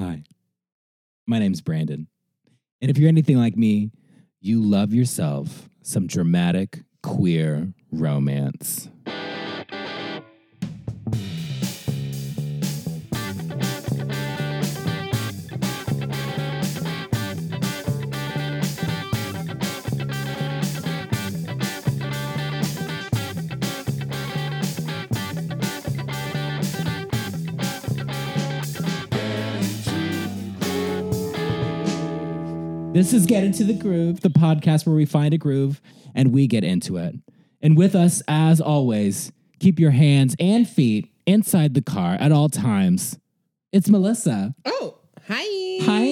Hi, my name's Brandon. And if you're anything like me, you love yourself some dramatic queer romance. This is Get Into the Groove, the podcast where we find a groove and we get into it. And with us, as always, keep your hands and feet inside the car at all times. It's Melissa. Oh, hi. Hi.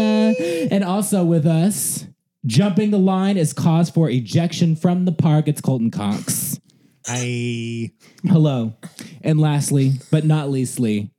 Uh, and also with us, jumping the line is cause for ejection from the park. It's Colton Cox. Hi. Hello. And lastly, but not leastly,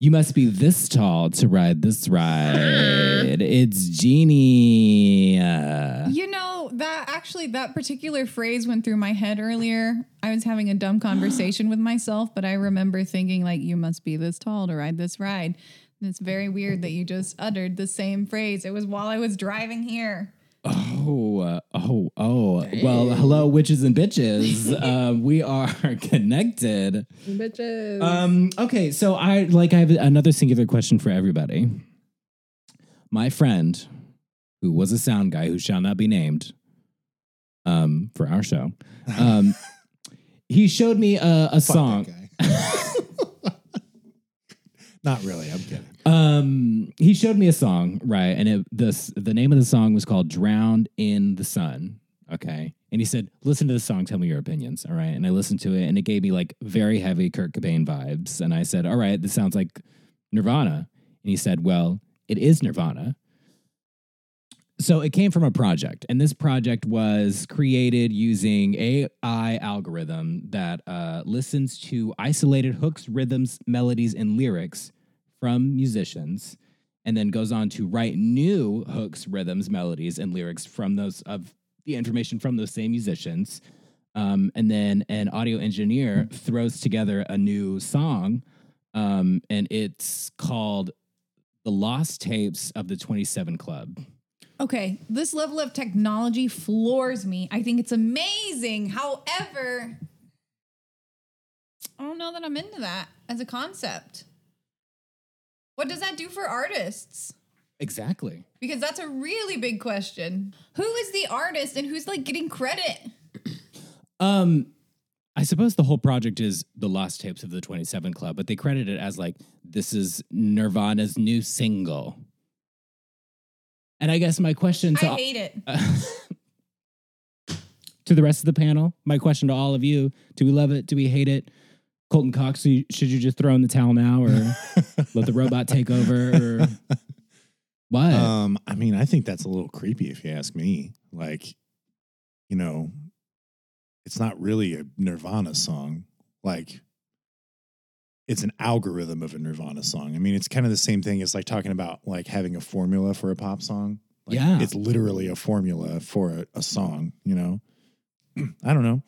you must be this tall to ride this ride. It's. Uh, You know, that actually, that particular phrase went through my head earlier. I was having a dumb conversation with myself, but I remember thinking, like, you must be this tall to ride this ride. And it's very weird that you just uttered the same phrase. It was while I was driving here. Oh, uh, oh, oh. Well, hello, witches and bitches. uh, we are connected. Bitches. Um, okay, so I like I have another singular question for everybody. My friend, who was a sound guy who shall not be named, um, for our show, um, he showed me a, a song. Not really. I'm kidding. Um, he showed me a song, right? And it this the name of the song was called "Drowned in the Sun." Okay, and he said, "Listen to this song. Tell me your opinions." All right, and I listened to it, and it gave me like very heavy Kurt Cobain vibes. And I said, "All right, this sounds like Nirvana." And he said, "Well, it is Nirvana." So it came from a project, and this project was created using AI algorithm that uh, listens to isolated hooks, rhythms, melodies, and lyrics from musicians, and then goes on to write new hooks, rhythms, melodies, and lyrics from those of the information from those same musicians. Um, and then an audio engineer throws together a new song, um, and it's called "The Lost Tapes of the Twenty Seven Club." Okay, this level of technology floors me. I think it's amazing. However, I don't know that I'm into that as a concept. What does that do for artists? Exactly. Because that's a really big question. Who is the artist and who's like getting credit? Um, I suppose the whole project is the lost tapes of the 27 Club, but they credit it as like this is Nirvana's new single. And I guess my question to I hate it. to the rest of the panel, my question to all of you: Do we love it? Do we hate it? Colton Cox, should you just throw in the towel now, or let the robot take over, or what? Um, I mean, I think that's a little creepy if you ask me. Like, you know, it's not really a Nirvana song. Like, it's an algorithm of a Nirvana song. I mean, it's kind of the same thing as like talking about like having a formula for a pop song. Like, Yeah. it's literally a formula for a, a song. You know, I don't know.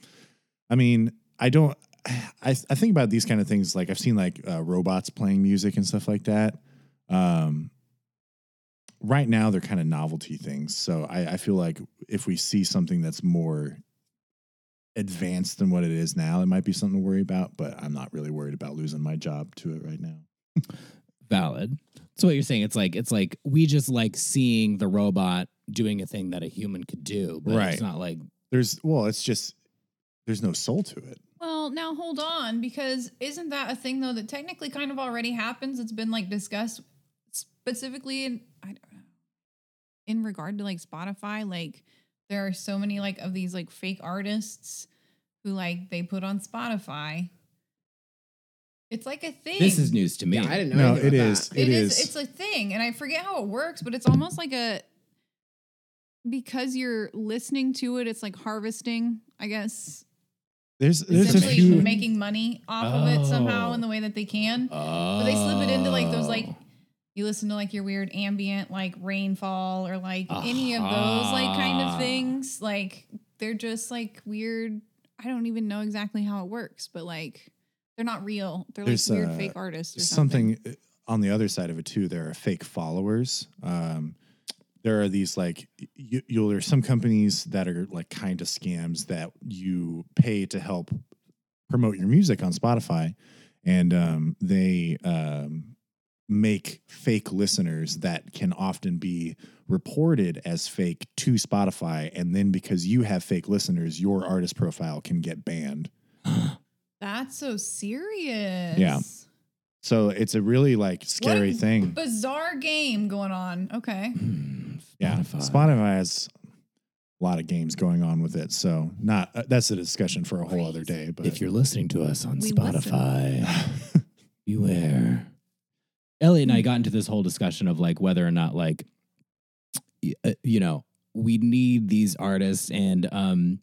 I mean, I don't. I I think about these kind of things. Like I've seen like uh, robots playing music and stuff like that. Um, right now they're kind of novelty things. So I, I feel like if we see something that's more advanced than what it is now, it might be something to worry about. But I'm not really worried about losing my job to it right now. Valid. So what you're saying? It's like it's like we just like seeing the robot doing a thing that a human could do, but Right. it's not like There's well, it's just there's no soul to it. Well, now hold on, because isn't that a thing though that technically kind of already happens? It's been like discussed specifically in I don't know in regard to like Spotify. Like there are so many like of these like fake artists who like they put on Spotify. It's like a thing. this is news to me. yeah, I didn't know. No, anything it about is. that. It it is. is. It's a thing, and I forget how it works, but it's almost like a because you're listening to it. It's like harvesting, I guess. There's there's a essentially few. making money off of it somehow Oh. in the way that they can. Oh. But they slip it into like those like you listen to like your weird ambient like rainfall or like any of those like kind of things. Like they're just like weird. I don't even know exactly how it works, but like they're not real. They're like There's, weird uh, fake artists or something. something on the other side of it too, there are fake followers. Um, there are these like you, you'll there's some companies that are like kind of scams that you pay to help promote your music on Spotify, and um, they um, make fake listeners that can often be reported as fake to Spotify, and then because you have fake listeners, your artist profile can get banned. That's so serious. Yeah. So it's a really like scary thing. Bizarre game going on. Okay. Yeah, Spotify has a lot of games going on with it. So not uh, that's a discussion for a whole other day. But If you're listening to us on We Spotify, beware. Elliot and I got into this whole discussion of like whether or not like y- uh, you know we need these artists and um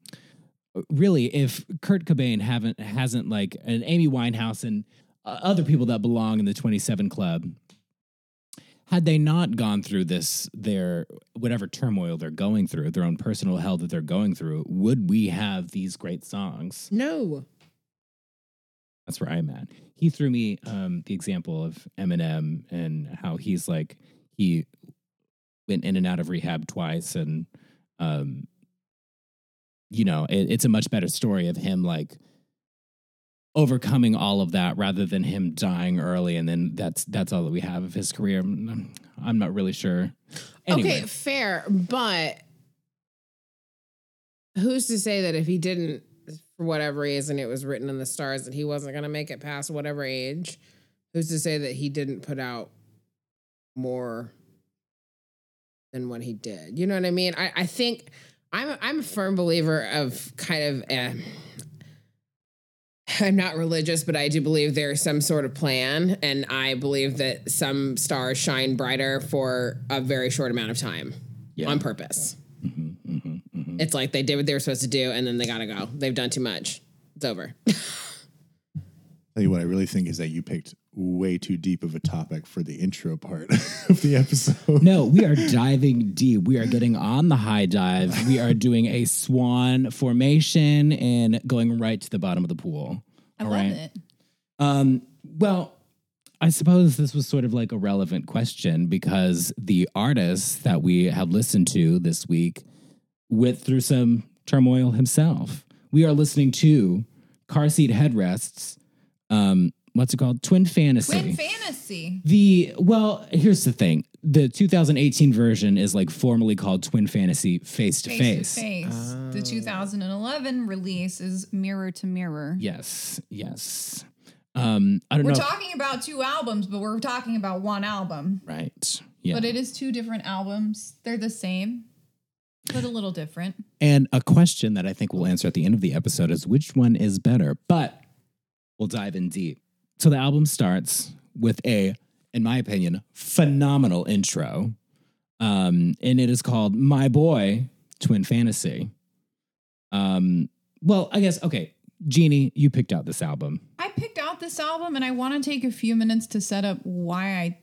really if Kurt Cobain haven't hasn't like and Amy Winehouse and uh, other people that belong in the 27 club had they not gone through this their whatever turmoil they're going through their own personal hell that they're going through would we have these great songs No. that's where I'm at. He threw me um, the example of Eminem and how he's like he went in and out of rehab twice, and um, you know it, it's a much better story of him like overcoming all of that rather than him dying early, and then that's that's all that we have of his career. I'm, I'm not really sure. Anyway, Okay, fair, but who's to say that if he didn't, for whatever reason, it was written in the stars that he wasn't going to make it past whatever age? Who's to say that he didn't put out more than what he did? You know what I mean? I, I think I'm I'm a firm believer of kind of. Uh, I'm not religious, but I do believe there's some sort of plan, and I believe that some stars shine brighter for a very short amount of time Yeah. on purpose. Mhm, mhm, mhm. It's like they did what they were supposed to do, and then they gotta go. They've done too much. It's over. tell you what, I really think is that you picked way too deep of a topic for the intro part of the episode. No, we are diving deep. We are getting on the high dive. We are doing a swan formation and going right to the bottom of the pool. I All love right. it. Um, well, I suppose this was sort of like a relevant question because the artist that we have listened to this week went through some turmoil himself. We are listening to Car Seat Headrests. Um, what's it called? Twin Fantasy. Twin fantasy. The well, here's the thing. The 2018 version is like formally called Twin Fantasy Face to Face to Face. face. The 2011 release is Mirror to Mirror. Yes, yes. Um, I don't We're know. talking about two albums, but we're talking about one album. right. Yeah. But it is two different albums. They're the same, but a little different. and a question that I think we'll answer at the end of the episode is which one is better? But we'll dive in deep. So the album starts with a, in my opinion, phenomenal intro. Um, and it is called My Boy Twin Fantasy. Um, well, I guess, okay, Jeannie, you picked out this album. I picked out this album and I want to take a few minutes to set up why I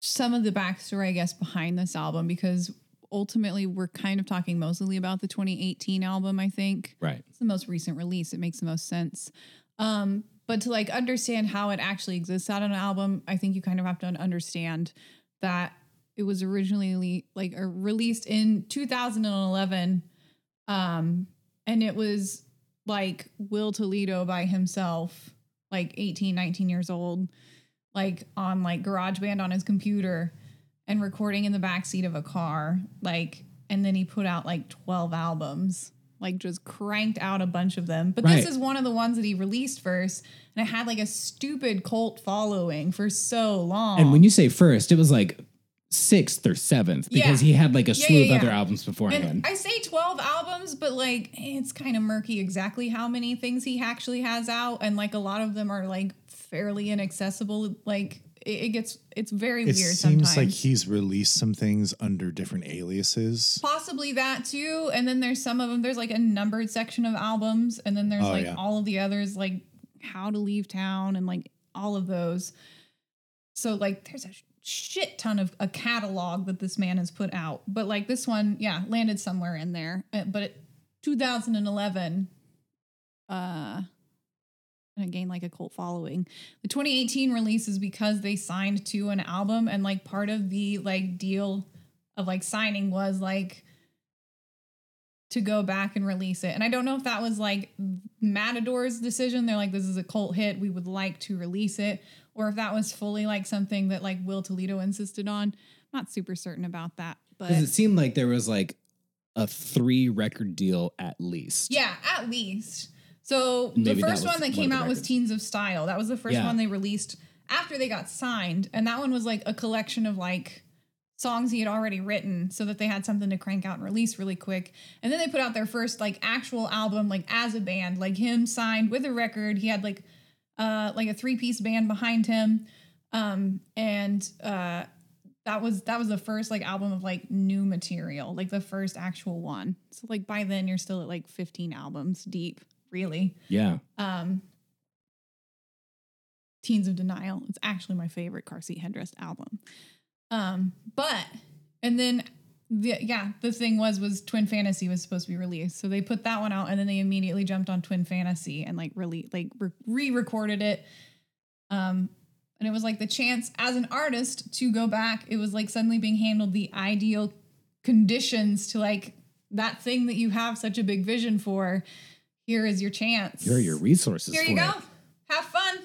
some of the backstory, I guess, behind this album because ultimately we're kind of talking mostly about the 2018 album, I think. Right. It's the most recent release. It makes the most sense. Um, but to like understand how it actually exists out on an album, I think you kind of have to understand that it was originally like released in 2011 um and it was like Will Toledo by himself like 18 19 years old like on like GarageBand on his computer and recording in the back seat of a car like and then he put out like 12 albums like just cranked out a bunch of them but Right. this is one of the ones that he released first and it had like a stupid cult following for so long And when you say first, it was like sixth or seventh because Yeah. he had like a Yeah, slew yeah, of other albums beforehand. And I say 12 albums, but like it's kind of murky exactly how many things he actually has out. And like a lot of them are like fairly inaccessible. Like it, it gets, it's very weird. It weird seems sometimes. like he's released some things under different aliases. Possibly that too. And then there's some of them, there's like a numbered section of albums. And then there's Oh, like yeah. all of the others, like How to Leave Town and like all of those. So like there's a shit ton of a catalog that this man has put out. But like this one, yeah, landed somewhere in there. Uh, But it, 2011, uh, and it gained like a cult following. The 2018 release is because they signed to an album and like part of the like deal of like signing was like to go back and release it. And I don't know if that was like Matador's decision. They're like, this is a cult hit. We would like to release it. Or if that was fully like something that like Will Toledo insisted on. I'm not super certain about that. But it seemed like there was like a three record deal at least. yeah, at least. So Maybe the first one that came the out was. Teens of Style. That was the first Yeah. one they released after they got signed. And that one was like a collection of like songs he had already written so that they had something to crank out and release really quick. And then they put out their first like actual album like as a band, like him signed with a record. He had like uh like a three-piece band behind him. Um and uh that was that was the first like album of like new material, like the first actual one. So like by then you're still at like 15 albums deep, really. Yeah. Um Teens of Denial. It's actually my favorite car seat headrest album. Um, but and then the, yeah, the thing was was Twin Fantasy was supposed to be released, so they put that one out, and then they immediately jumped on Twin Fantasy and like really like re recorded it. Um, and it was like the chance as an artist to go back. It was like suddenly being handled the ideal conditions to like that thing that you have such a big vision for. Here is your chance. Here are your resources. Here for you go. it. Have fun.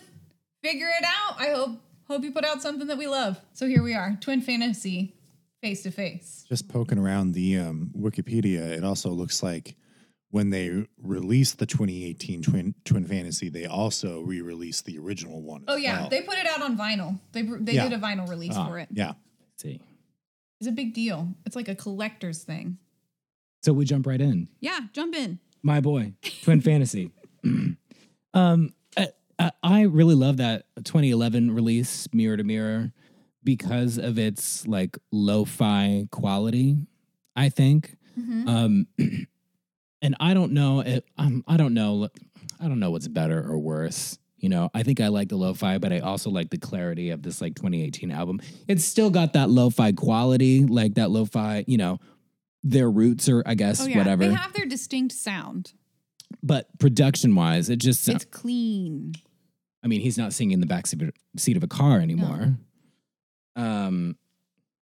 Figure it out. I hope hope you put out something that we love. So here we are, Twin Fantasy, face to face. Just poking around the um, Wikipedia, it also looks like when they released the 2018 Twin Twin Fantasy, they also re-released the original one. Oh as yeah, well. they put it out on vinyl. They they Yeah. did a vinyl release Ah, for it. yeah. see. It's a big deal. It's like a collector's thing. So we jump right in. Yeah, jump in. My boy, Twin Fantasy. um, I, I- really love that 2011 release, Mirror to Mirror, because of its like lo-fi quality. I think, Mhm. um, and I don't know. It, um, I don't know. I don't know what's better or worse. You know, I think I like the lo-fi, but I also like the clarity of this like 2018 album. It's still got that lo-fi quality, like that lo-fi. You know, their roots are, I guess, Oh yeah, whatever. they have their distinct sound. but production wise, it just It's clean. I mean, he's not singing in the back seat of- a car anymore. Um,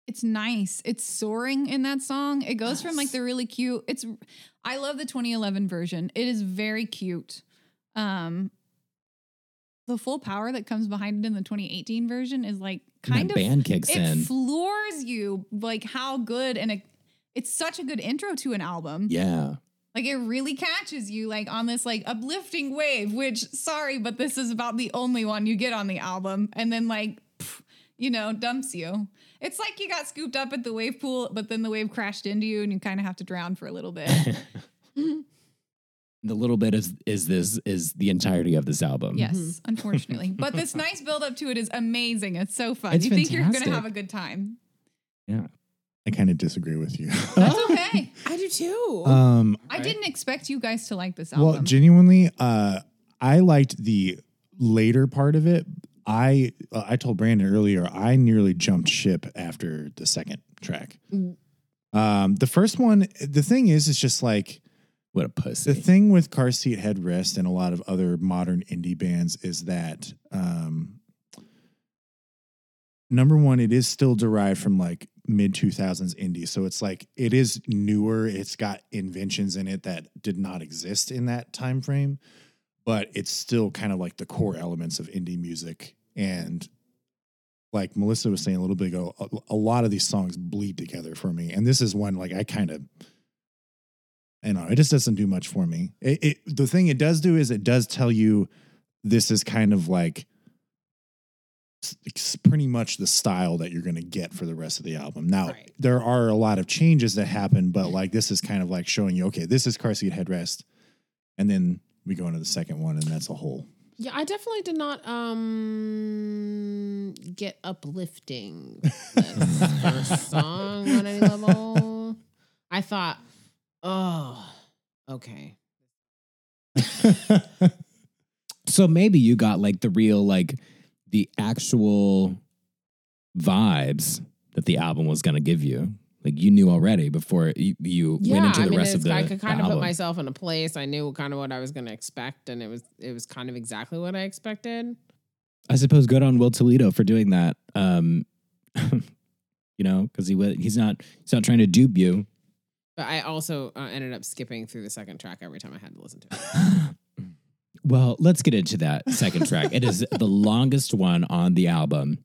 It's nice. It's soaring in that song. It goes from like the really cute. It's I love the 2011 version. It is very cute. Um the full power that comes behind it in the 2018 version is like kind that of band kicks it in. floors you like how good and it, it's such a good intro to an album. yeah, Like it really catches you like on this like uplifting wave, which sorry, but this is about the only one you get on the album. And then like, pff, you know, dumps you. It's like you got scooped up at the wave pool, but then the wave crashed into you and you kind of have to drown for a little bit. the little bit is is this is the entirety of this album. yes, mm-hmm. unfortunately. But this nice build up to it is amazing. It's so fun. It's you think you're gonna have a good time. yeah. I kind of disagree with you. That's okay. I do too. um, I didn't expect you guys to like this album. well, genuinely, uh, I liked the later part of it. I uh, I told Brandon earlier I nearly jumped ship after the second track. Mm. Um, the first one, the thing is, it's just like What a pussy. the thing with car seat headrest and a lot of other modern indie bands is that um, number one, it is still derived from like mid 2000s indie. So it's like it is newer. It's got inventions in it that did not exist in that time frame, but it's still kind of like the core elements of indie music. And like Melissa was saying a little bit ago, a, a lot of these songs bleed together for me. And this is one like I kind of I know it just doesn't do much for me. It, it the thing it does do is it does tell you this is kind of like it's pretty much the style that you're going to get for the rest of the album. Now Right. there are a lot of changes that happen, but like this is kind of like showing you okay, this is car seat headrest, and then we go into the second one, and that's a whole. yeah, I definitely did not um get uplifting this first song on any level. I thought, oh, okay. so maybe you got like the real like the actual vibes that the album was gonna give you. Like you knew already before you, you Yeah, went into I the mean, rest of the I could kind of put myself in a place. I knew kind of what I was going to expect, and it was it was kind of exactly what I expected. I suppose good on Will Toledo for doing that. Um, you know, because he he's not he's not trying to dupe you. But I also uh, ended up skipping through the second track every time I had to listen to it. well, let's get into that second track. It is the longest one on the album.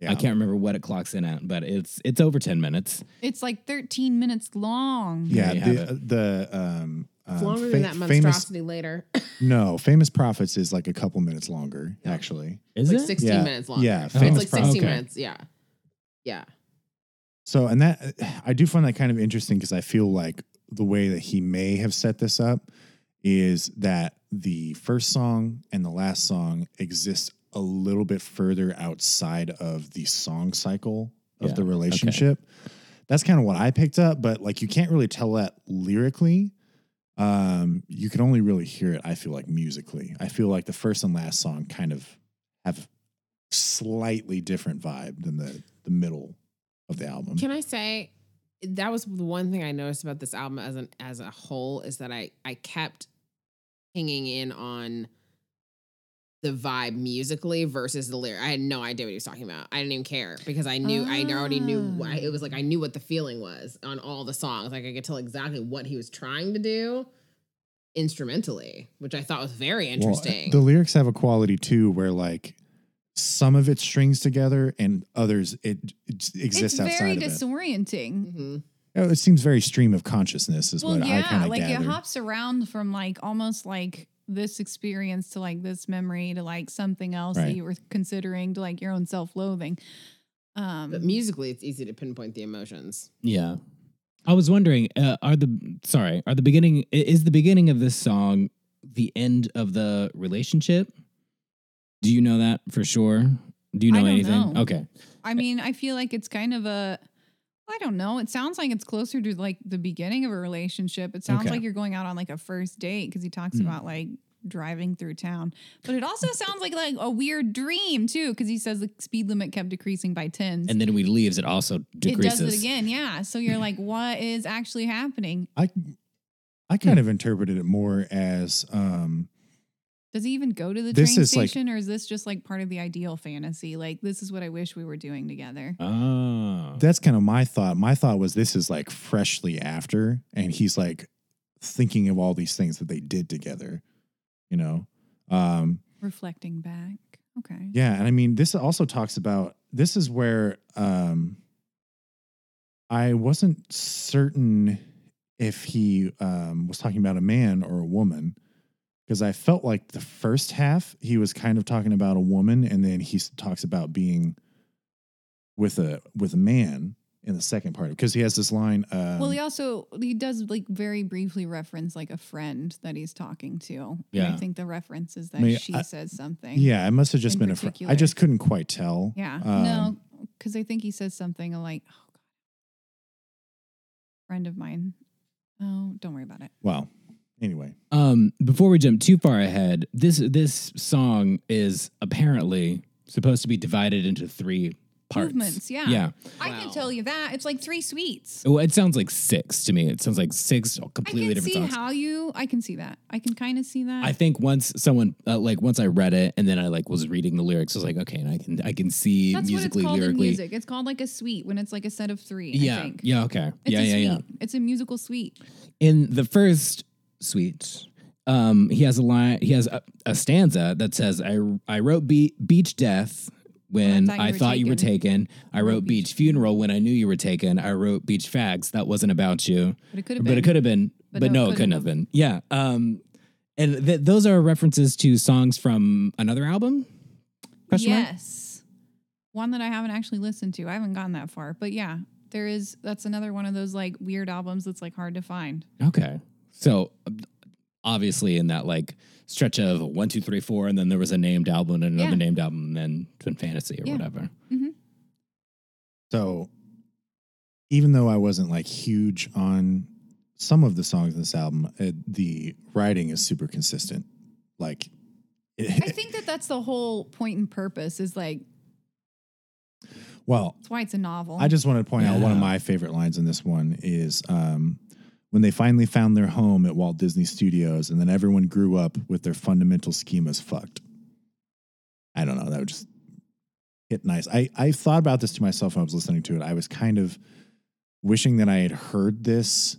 Yeah. I can't remember what it clocks in at, but it's it's over ten minutes. It's like 13 minutes long. Yeah, the, the um, It's um, longer fa- than that famous. monstrosity later. No, famous prophets is like a couple minutes longer. Actually, Is like it? 16 Yeah. minutes longer. Yeah, it's Famous like 16 Okay. minutes. Yeah. Yeah. So, and that I do find that kind of interesting because I feel like the way that he may have set this up is that the first song and the last song exist a little bit further outside of the song cycle of Yeah, the okay. relationship. That's kind of what I picked up, but like you can't really tell that lyrically. Um, you can only really hear it, I feel like musically. I feel like the first and last song kind of have slightly different vibe than the the middle of the album. Can I say that was the one thing I noticed about this album as an as a whole is that I I kept hanging in on the vibe musically versus the lyric. I had no idea what he was talking about. I didn't even care because I knew I already knew what, it was like. I knew what the feeling was on all the songs. Like I could tell exactly what he was trying to do instrumentally, which I thought was very Well, interesting. the lyrics have a quality too, where like some of it strings together and others it, it exists It's very outside of it. disorienting. Mhm. Oh, It seems very stream of consciousness, is Well, what I kind yeah, of like gathered. it hops around from like almost like this experience to like this memory to like something else Right. that you were considering to like your own self-loathing. Um, But musically, it's easy to pinpoint the emotions. Yeah. I was wondering, uh, are the sorry, are the beginning is the beginning of this song the end of the relationship? Do you know that for sure? Do you I know don't anything? know. Okay. I mean, I feel like it's kind of a I don't know. It sounds like it's closer to like the beginning of a relationship. It sounds Okay. like you're going out on like a first date because he talks Hmm. about like driving through town. But it also sounds like like a weird dream too because he says the speed limit kept decreasing by tens. And then when he leaves, it also decreases. it does it again, yeah. So you're like, what is actually happening? I I kind of interpreted it more as um Does he even go to the This train is, like- station, or is this just like part of the ideal fantasy? Like, this is what I wish we were doing together. Oh. that's kind of my thought. My thought was this is like freshly after, and he's like thinking of all these things that they did together, you know. Um Reflecting back. Okay. Yeah, and I mean this also talks about this is where um I wasn't certain if he um was talking about a man or a woman because I felt like the first half he was kind of talking about a woman and then he talks about being with a with a man in the second part because he has this line um, well, he also he does like very briefly reference like a friend that he's talking to. And Yeah. I think the reference is that I mean, she I- says something. yeah, it must have just been a friend. I just couldn't quite tell. Yeah. Um, no, because I think he says something like, "Oh God, friend of mine." Oh, don't worry about it. Well, anyway, Um, before we jump too far ahead, this this song is apparently supposed to be divided into three parts. Movements, yeah. Yeah. I can tell you that it's like three suites. Well, it sounds like six to me. It sounds like six I completely can different see songs. how you. I can see that. I can kind of see that. I think once someone uh, like once I read it and then I like was reading the lyrics, I was like, okay, and I can I can see That's what it's musically called lyrically. in music. It's called like a suite when it's like a set of three. I Yeah, think. yeah, okay, It's yeah, a yeah, suite. yeah. It's a musical suite. In the first suite, um, he has a line. He has a, a stanza that says, "I I wrote be- beach death." When thought you I were thought you were taken. I wrote beach funeral. When I knew you were taken, I wrote beach fags. That wasn't about you, But it could have but been. it could have been. But But, no, it no, it couldn't have been. Yeah. Um, and th- those are references to songs from another album. Question mark? yes. One that I haven't actually listened to. I haven't gone that far. But yeah, there is that's another one of those like weird albums that's like hard to find. Okay. So obviously in that like stretch of one, two, three, four, and then there was a named album and another Yeah. named album and then Twin Fantasy or Yeah. whatever. So even though I wasn't like huge on some of the songs in this album, it, the writing is super consistent. Like, I think that that's the whole point and purpose is like Well, That's why it's a novel. I just wanted to point out one of my favorite lines in this one is um, when they finally found their home at Walt Disney Studios, and then everyone grew up with their fundamental schemas fucked. I don't know. That would just hit nice. I I thought about this to myself when I was listening to it. I was kind of wishing that I had heard this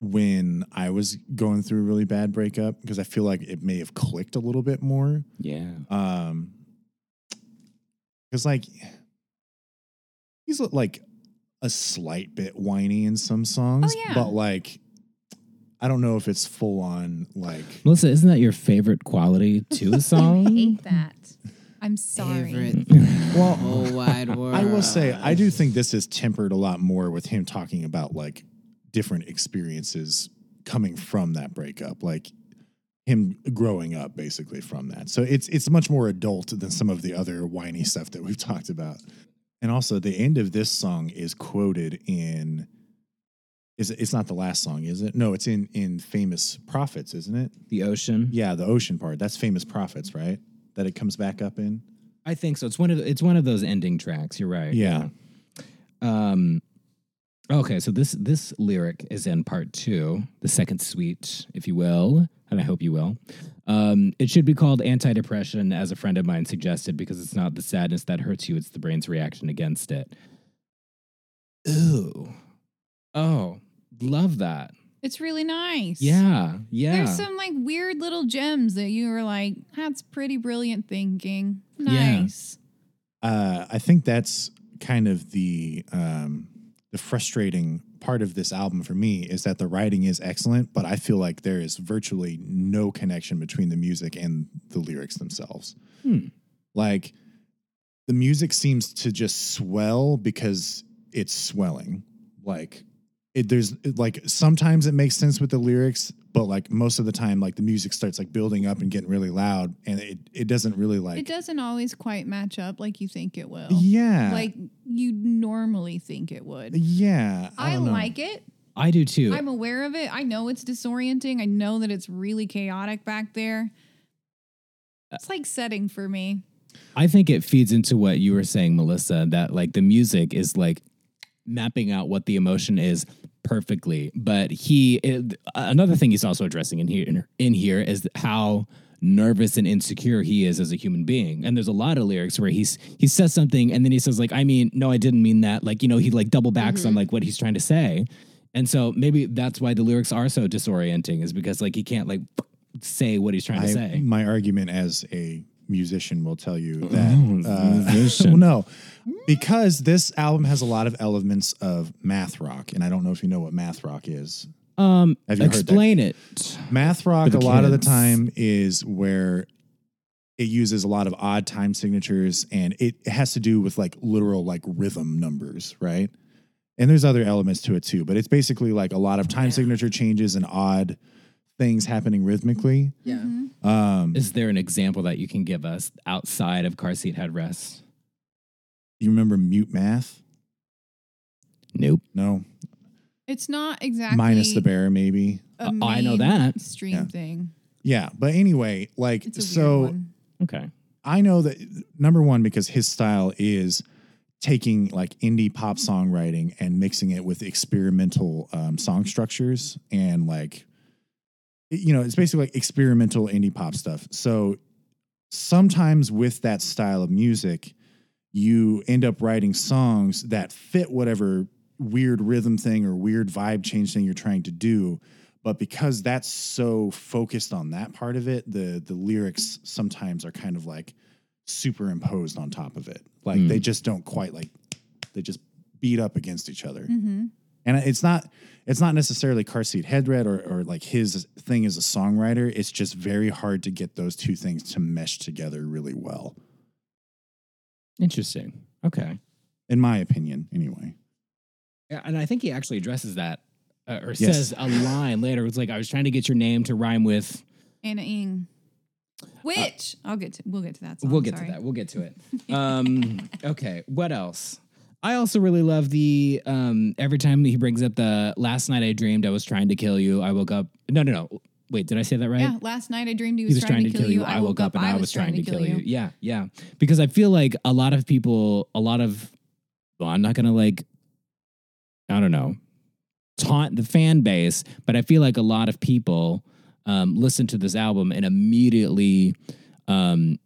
when I was going through a really bad breakup because I feel like it may have clicked a little bit more. Yeah. Um, because like he's like a slight bit whiny in some songs, Oh, yeah. but like I don't know if it's full on like Melissa, isn't that your favorite quality to a song? I hate that. I'm sorry. Well. whole wide world. I will say I do think this is tempered a lot more with him talking about like different experiences coming from that breakup, like him growing up basically from that. So it's it's much more adult than some of the other whiny stuff that we've talked about. And also the end of this song is quoted in is it, it's not the last song, is it? No, it's in in Famous Prophets, isn't it? The ocean. Yeah, the ocean part. That's Famous Prophets, right? That it comes back up in. I think so. It's one of the, it's one of those ending tracks. You're right. Yeah. Um, okay, so this this lyric is in part two, the second suite, if you will, and I hope you will. Um, it should be called anti-depression, as a friend of mine suggested, because it's not the sadness that hurts you; it's the brain's reaction against it. Ooh, oh, love that. It's really nice. Yeah, yeah. There's some like weird little gems that you were like, that's pretty brilliant thinking. Yeah. Nice. uh, I think that's kind of the um, the frustrating part of this album for me is that the writing is excellent, but I feel like there is virtually no connection between the music and the lyrics themselves. Hmm. Like the music seems to just swell because it's swelling. Like it, there's it- like sometimes it makes sense with the lyrics, but like most of the time, like the music starts like building up and getting really loud, and it it doesn't really like it doesn't always quite match up like you think it will. yeah Like you normally think it would. Yeah, I, I, don't know. like it. I do too. I'm aware of it. I know it's disorienting. I know that it's really chaotic back there. It's like setting for me. I think it feeds into what you were saying, Melissa, that like the music is like mapping out what the emotion is perfectly. But he, it, another thing he's also addressing in here, in here is how nervous and insecure he is as a human being. And there's a lot of lyrics where he's he says something and then he says like, I mean, no, I didn't mean that. Like, you know, he like double backs on mm-hmm. like what he's trying to say. And so maybe that's why the lyrics are so disorienting is because like he can't like say what he's trying to say. my argument as a musician will tell you Oh, that. uh, musician. well, no, because this album has a lot of elements of math rock, and I don't know if you know what math rock is. Um, Have you heard that? explain it. Math rock, a lot of the time, is where it uses a lot of odd time signatures, and it has to do with like literal like rhythm numbers, right? And there's other elements to it too, but it's basically like a lot of time signature changes and odd things happening rhythmically. Yeah. Mhm. Um, Is there an example that you can give us outside of car seat headrest? you remember mute math? Nope. No, It's not exactly minus the bear, maybe. a Uh, I know that. stream Yeah. thing. Yeah, but anyway, like It's a so. weird one. Okay. I know that number one because his style is taking like indie pop songwriting and mixing it with experimental um, song structures and like you know it's basically like experimental indie pop stuff. So sometimes with that style of music, you end up writing songs that fit whatever weird rhythm thing or weird vibe change thing you're trying to do. But because that's so focused on that part of it, the the lyrics sometimes are kind of like superimposed on top of it. Like Hmm. they just don't quite like they just beat up against each other. Mhm. And it's not it's not necessarily car seat headrest or, or like his thing as a songwriter. It's just very hard to get those two things to mesh together really well, Interesting. Okay. in my opinion. Anyway, Yeah, and I think he actually addresses that uh, or Yes. says a line later. It's like I was trying to get your name to rhyme with. Anna Ing. Which I'll get to. We'll get to that. Song, we'll get sorry. to that. We'll get to it. Um, okay. What else? I also really love the um, every time he brings up the last night I dreamed I was trying to kill you. I woke up. No, no, no. wait, did I say that right? Yeah, last night I dreamed he was, trying, to kill, you. I woke up and I was trying to kill you. Yeah, yeah. Because I feel like a lot of people, a lot of, well, I'm not gonna like, I don't know, taunt the fan base, but I feel like a lot of people um, listen to this album and immediately um,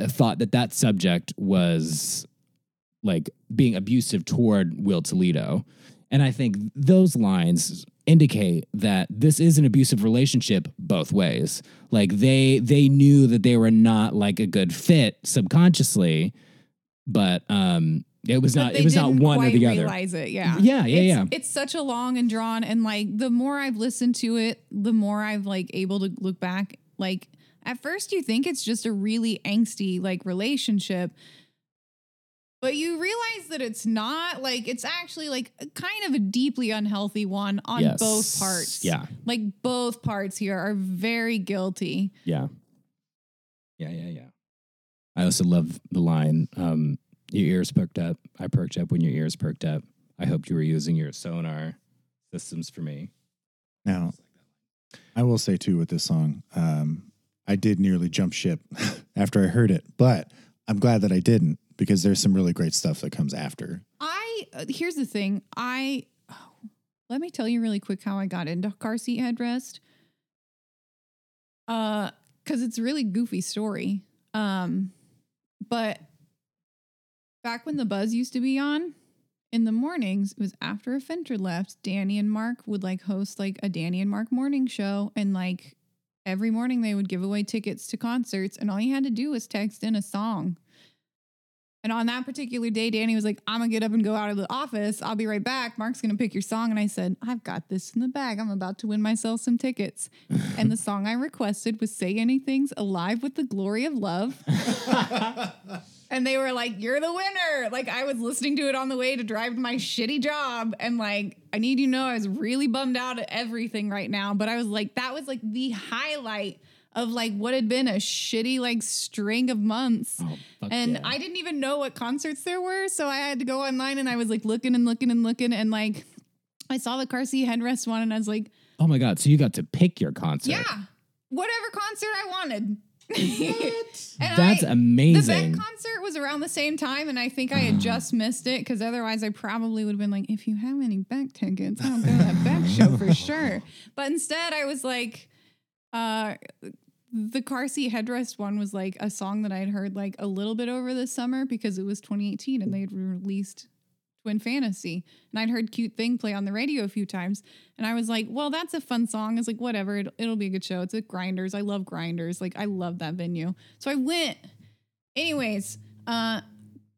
thought that that subject was like being abusive toward Will Toledo. And I think those lines indicate that this is an abusive relationship both ways. Like they they knew that they were not like a good fit subconsciously, but um it was But not it was not one or the other. Realize it, yeah, Yeah, yeah, it's, yeah. It's such a long and drawn, and like the more I've listened to it, the more I've like able to look back. Like at first, you think it's just a really angsty like relationship, but you realize that it's not. Like it's actually like kind of a deeply unhealthy one on Yes. both parts. Yeah. like both parts here are very guilty. Yeah. Yeah, yeah, yeah. I also love the line, um, your ears perked up. I perked up when your ears perked up. I hoped you were using your sonar systems for me. Now, I will say too with this song, um, I did nearly jump ship after I heard it, but I'm glad that I didn't because there's some really great stuff that comes after. I uh, here's the thing. I oh, let me tell you really quick how I got into car seat headrest. Uh, because it's a really goofy story. Um, but back when the buzz used to be on in the mornings, it was after a Fenter left. Danny and Mark would like host like a Danny and Mark morning show, and like every morning they would give away tickets to concerts, and all you had to do was text in a song. And on that particular day, Danny was like, I'm gonna get up and go out of the office. I'll be right back. Mark's gonna pick your song. And I said, I've got this in the bag. I'm about to win myself some tickets. and the song I requested was Say Anything's Alive with the Glory of Love. and they were like, You're the winner. Like, I was listening to it on the way to drive to my shitty job. And like, I need you to know I was really bummed out at everything right now. But I was like, that was like the highlight of like what had been a shitty like string of months. Oh, And yeah. I didn't even know what concerts there were. So I had to go online and I was like looking and looking and looking. And like I saw the car seat headrest one and I was like, Oh my god! So you got to pick your concert? yeah, whatever concert I wanted. And That's I- amazing. The Beck concert was around the same time, and I think I had just missed it because otherwise I probably would have been like, if you have any Beck tickets, I'll go to that Beck show for sure. But instead, I was like, uh, the car seat headrest one was like a song that I'd heard like a little bit over the summer because it was 2018 and they had released Twin Fantasy. And I'd heard Cute Thing play on the radio a few times. And I was like, well, that's a fun song. It's like, whatever, it'll, it'll be a good show. It's at Grinders. I love Grinders. Like, I love that venue. So I went. Anyways, uh,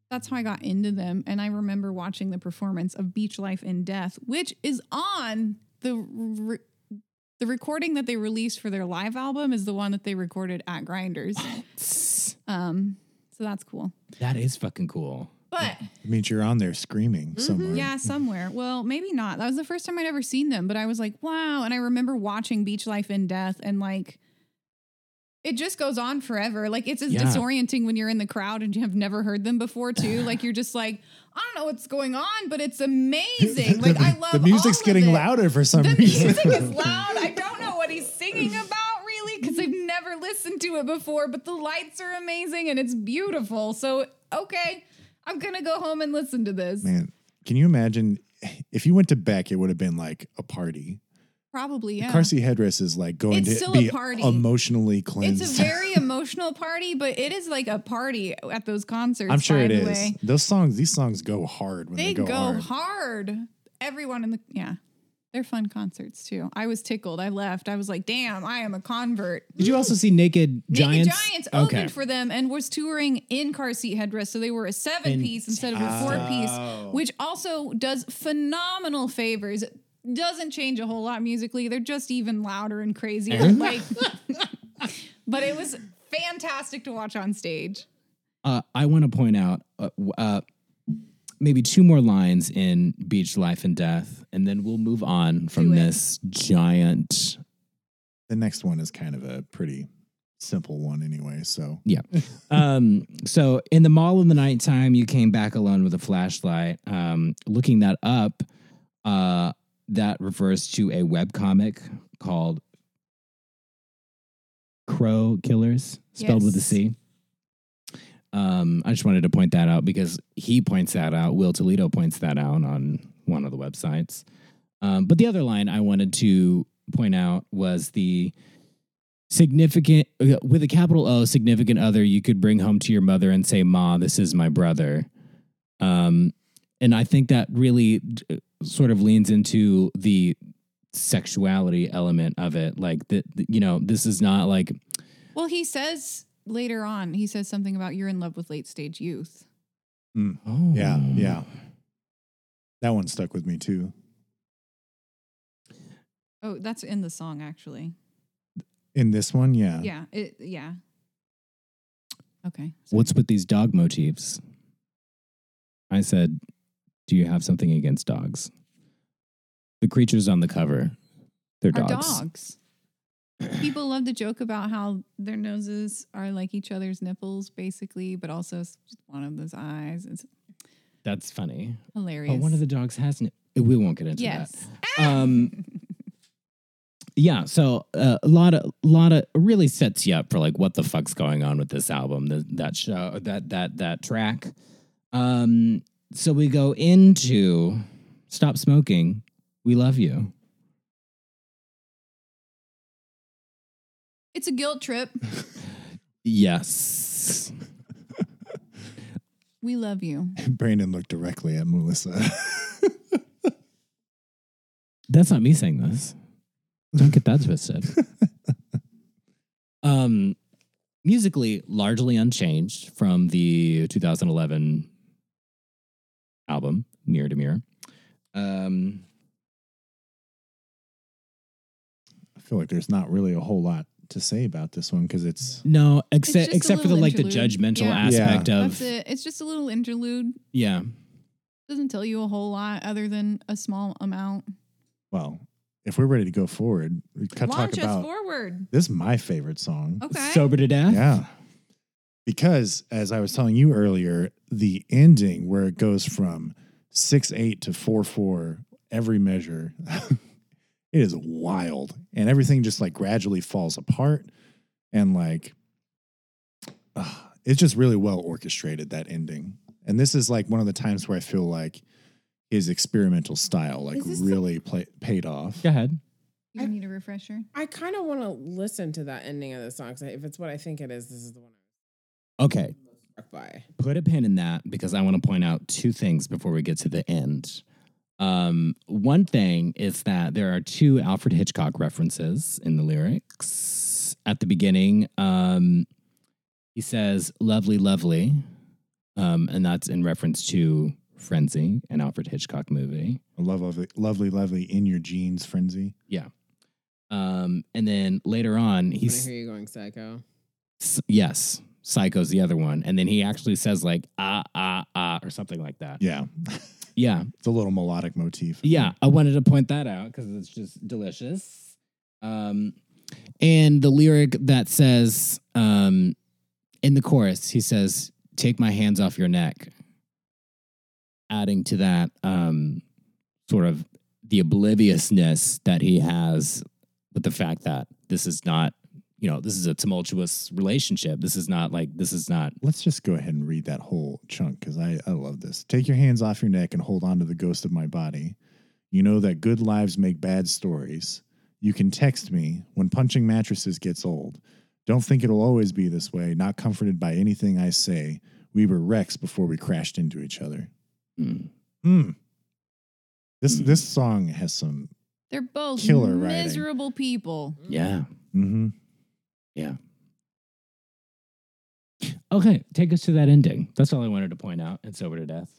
that's how I got into them. And I remember watching the performance of Beach Life in Death, which is on the re- the recording that they released for their live album is the one that they recorded at Grinders. Um, so that's cool. that is fucking cool. But It means you're on there screaming somewhere. yeah, somewhere. Well, maybe not. That was the first time I'd ever seen them, but I was like, wow. And I remember watching Beach Life in Death and like it just goes on forever. Like it's as Yeah. disorienting when you're in the crowd and you have never heard them before too. like you're just like, I don't know what's going on, but it's amazing. Like I love the music's getting louder for some The reason. The music is loud. I don't know what he's singing about really because I've never listened to it before, but the lights are amazing and it's beautiful. So, okay, I'm going to go home and listen to this. Man, can you imagine if you went to Beck, it would have been like a party. Probably, yeah. Car seat headrest is like going It's to still a be party. emotionally cleansed. It's a very emotional party, but it is like a party at those concerts. I'm sure by it the is. way. Those songs, these songs go hard when they, They go, go, hard. hard. Everyone in the, yeah. They're fun concerts too. I was tickled. I left. I was like, damn, I am a convert. Did you also see Naked Giants? Naked Giants opened for them and was touring in car seat headrest. So they were a seven piece instead of a four Oh. piece, which also does phenomenal favors. It doesn't change a whole lot musically. They're just even louder and crazier. like, but it was fantastic to watch on stage. Uh, I want to point out uh, uh, maybe two more lines in Beach Life in Death, and then we'll move on from this giant. the next one is kind of a pretty simple one anyway. So Yeah. um, so in the mall in the nighttime, you came back alone with a flashlight. Um, looking that up, uh, that refers to a webcomic called Crow Cillers, spelled with a Yes. C. Um, I just wanted to point that out because he points that out. Will Toledo points that out on one of the websites. Um, but the other line I wanted to point out was the significant, with a capital O, significant other you could bring home to your mother and say, Ma, this is my brother. Um, and I think that really sort of leans into the sexuality element of it. Like, the, the- you know, this is not like, Well, he says later on, he says something about you're in love with late stage youth. Hmm. oh, Yeah, yeah. That one stuck with me too. Oh, that's in the song actually. In this one, yeah. Yeah. It yeah. Okay. What's with these dog motifs? I said, Do you have something against dogs? The creatures on the cover, they're Our dogs. dogs. People love to joke about how their noses are like each other's nipples, basically, but also one of those eyes. It's That's funny. hilarious. Oh, one of the dogs has. N- we won't get into yes. that. Um, yeah. So uh, a lot of, lot of really sets you up for like what the fuck's going on with this album. The, that show, that that that track. Um, so we go into "Stop Smoking." We love you. It's a guilt trip. Yes. We love you. Brandon looked directly at Melissa. That's not me saying this. Don't get that twisted. um, musically, largely unchanged from the 2011 album, Mirror to Mirror. Um, I feel like there's not really a whole lot to say about this one because it's no, except just a except for the little like the interlude. judgmental Yeah. aspect Yeah. of That's it. It's just a little interlude. yeah. Doesn't tell you a whole lot other than a small amount. well, if we're ready to go forward, we could talk us about forward. this is my favorite song. Okay. Sober to death. Yeah. Because as I was telling you earlier, the ending where it goes from six eight to four four every measure, it is wild. And everything just like gradually falls apart. And like uh, it's just really well orchestrated, that ending. And this is like one of the times where I feel like his experimental style like Is this the- really play, paid off. Go ahead. You need a refresher. I kind of want to listen to that ending of the song. 'cause if it's what I think it is, this is the one Okay. I'm by. put a pin in that because I want to point out two things before we get to the end. Um, one thing is that there are two Alfred Hitchcock references in the lyrics. At the beginning, um, he says "lovely, lovely," um, and that's in reference to Frenzy, an Alfred Hitchcock movie. I love lovely, lovely, lovely in your jeans frenzy. Yeah. Um, and then later on, I'm he's hear you going psycho. S- yes, Psycho's the other one, and then he actually says like ah ah ah or something like that. Yeah. Yeah, It's a little melodic motif. yeah. I wanted to point that out because it's just delicious. Um, and the lyric that says um, in the chorus, he says, "Take my hands off your neck," adding to that um, sort of the obliviousness that he has with the fact that this is not, you know, this is a tumultuous relationship. This is not like this is not Let's just go ahead and read that whole chunk because I, I love this. Take your hands off your neck and hold on to the ghost of my body. You know that good lives make bad stories. You can text me when punching mattresses gets old. Don't think it'll always be this way, not comforted by anything I say. We were wrecks before we crashed into each other. mm, Mm. This Mm. this song has some They're both Killer writing. miserable people. yeah. Mhm. Okay, take us to that ending. That's all I wanted to point out. It's over to death.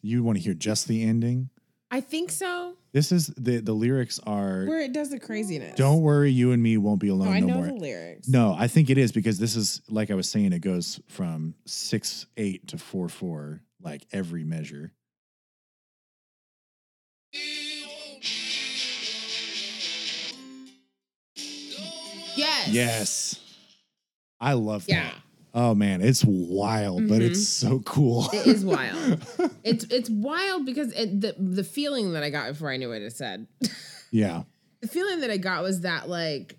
You want to hear just the ending? I think so. This is the the lyrics are Where it does the craziness. Don't worry, you and me won't be No, alone I no know more. the lyrics. No, I think it is because this is like I was saying, it goes from six eight to four four, like every measure. Yes. Yes, I love Yeah. that. Oh man, it's wild, but it's mm-hmm. so cool. It is wild. it's it's wild because it, the the feeling that I got before I knew what it said. yeah. the feeling that I got was that like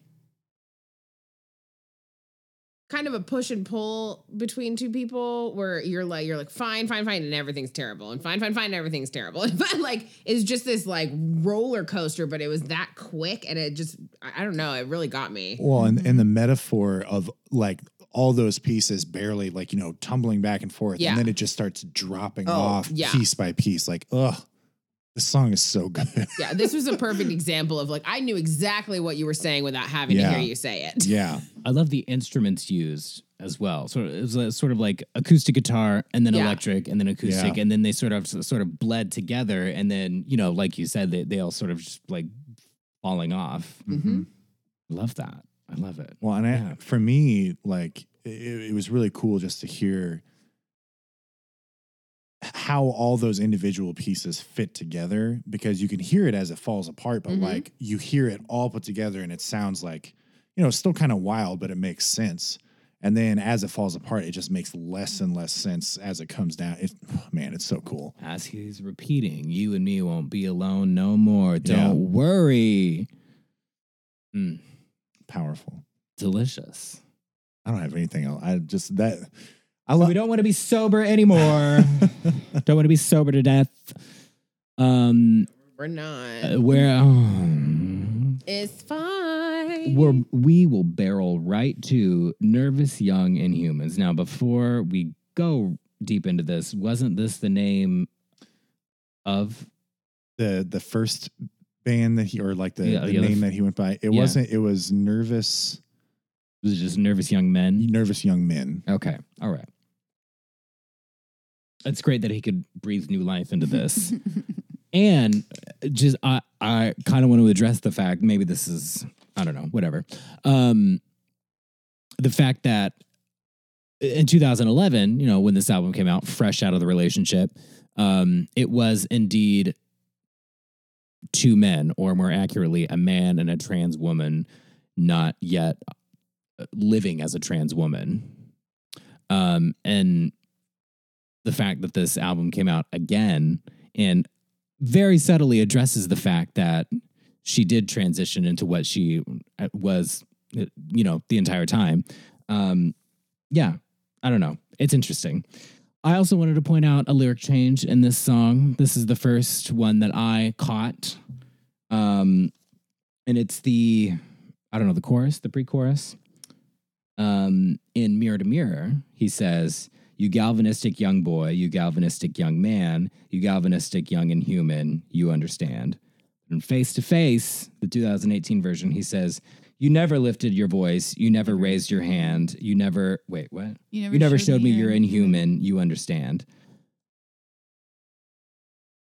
kind of a push and pull between two people where you're like you're like fine fine fine and everything's terrible and fine fine fine and everything's terrible and like it's just this like roller coaster but it was that quick and it just I I don't know it really got me Well, and, and the mm-hmm. metaphor of like all those pieces barely like, you know, tumbling back and forth. Yeah. And then it just starts dropping Oh, off yeah. piece by piece. Like, ugh, this song is so good. yeah this was a perfect example of like I knew exactly what you were saying without having Yeah. to hear you say it yeah. I love the instruments used as well. So it was a- sort of like acoustic guitar and then Yeah. electric and then acoustic Yeah. and then they sort of sort of bled together and then you know like you said they they all sort of just like falling off. Mhm. Love that. I love it. Well, and I, for me, like it, it was really cool just to hear how all those individual pieces fit together because you can hear it as it falls apart, but Mhm. like you hear it all put together and it sounds like, you know, still kind of wild, but it makes sense. And then as it falls apart, it just makes less and less sense as it comes down. It, man, it's so cool. As he's repeating, you and me won't be alone no more. Don't Yeah. worry. Mm, Powerful. delicious. I don't have anything else. I just that I So we don't want to be sober anymore. don't want to be sober to death. Um, we're not uh, where um, it's fine we're, we will barrel right to nervous young inhumans. Now, before we go deep into this, wasn't this the name of? the the first band that he or like the, Yeah, the yeah, the name f- that he went by. It Yeah. wasn't. It was nervous Was it just nervous young men? nervous young men. Okay, all right. It's great that he could breathe new life into this. and just I I kind of want to address the fact maybe this is I don't know whatever um the fact that in 2011 you know when this album came out fresh out of the relationship um it was indeed two men or more accurately a man and a trans woman not yet living as a trans woman um and the fact that this album came out again and very subtly addresses the fact that she did transition into what she uh, was, uh, you know, the entire time. Um, yeah, I don't know. It's interesting. I also wanted to point out a lyric change in this song. This is the first one that I caught. Um, and it's the, I don't know, the chorus, the pre chorus. Um, in Mirror to Mirror, he says, You galvanistic young boy, you galvanistic young man, you galvanistic young and human, you understand. And face to face, the 2018 version, he says, You never lifted your voice, you never raised your hand, you never, wait, what? You You never showed me you're inhuman, you understand.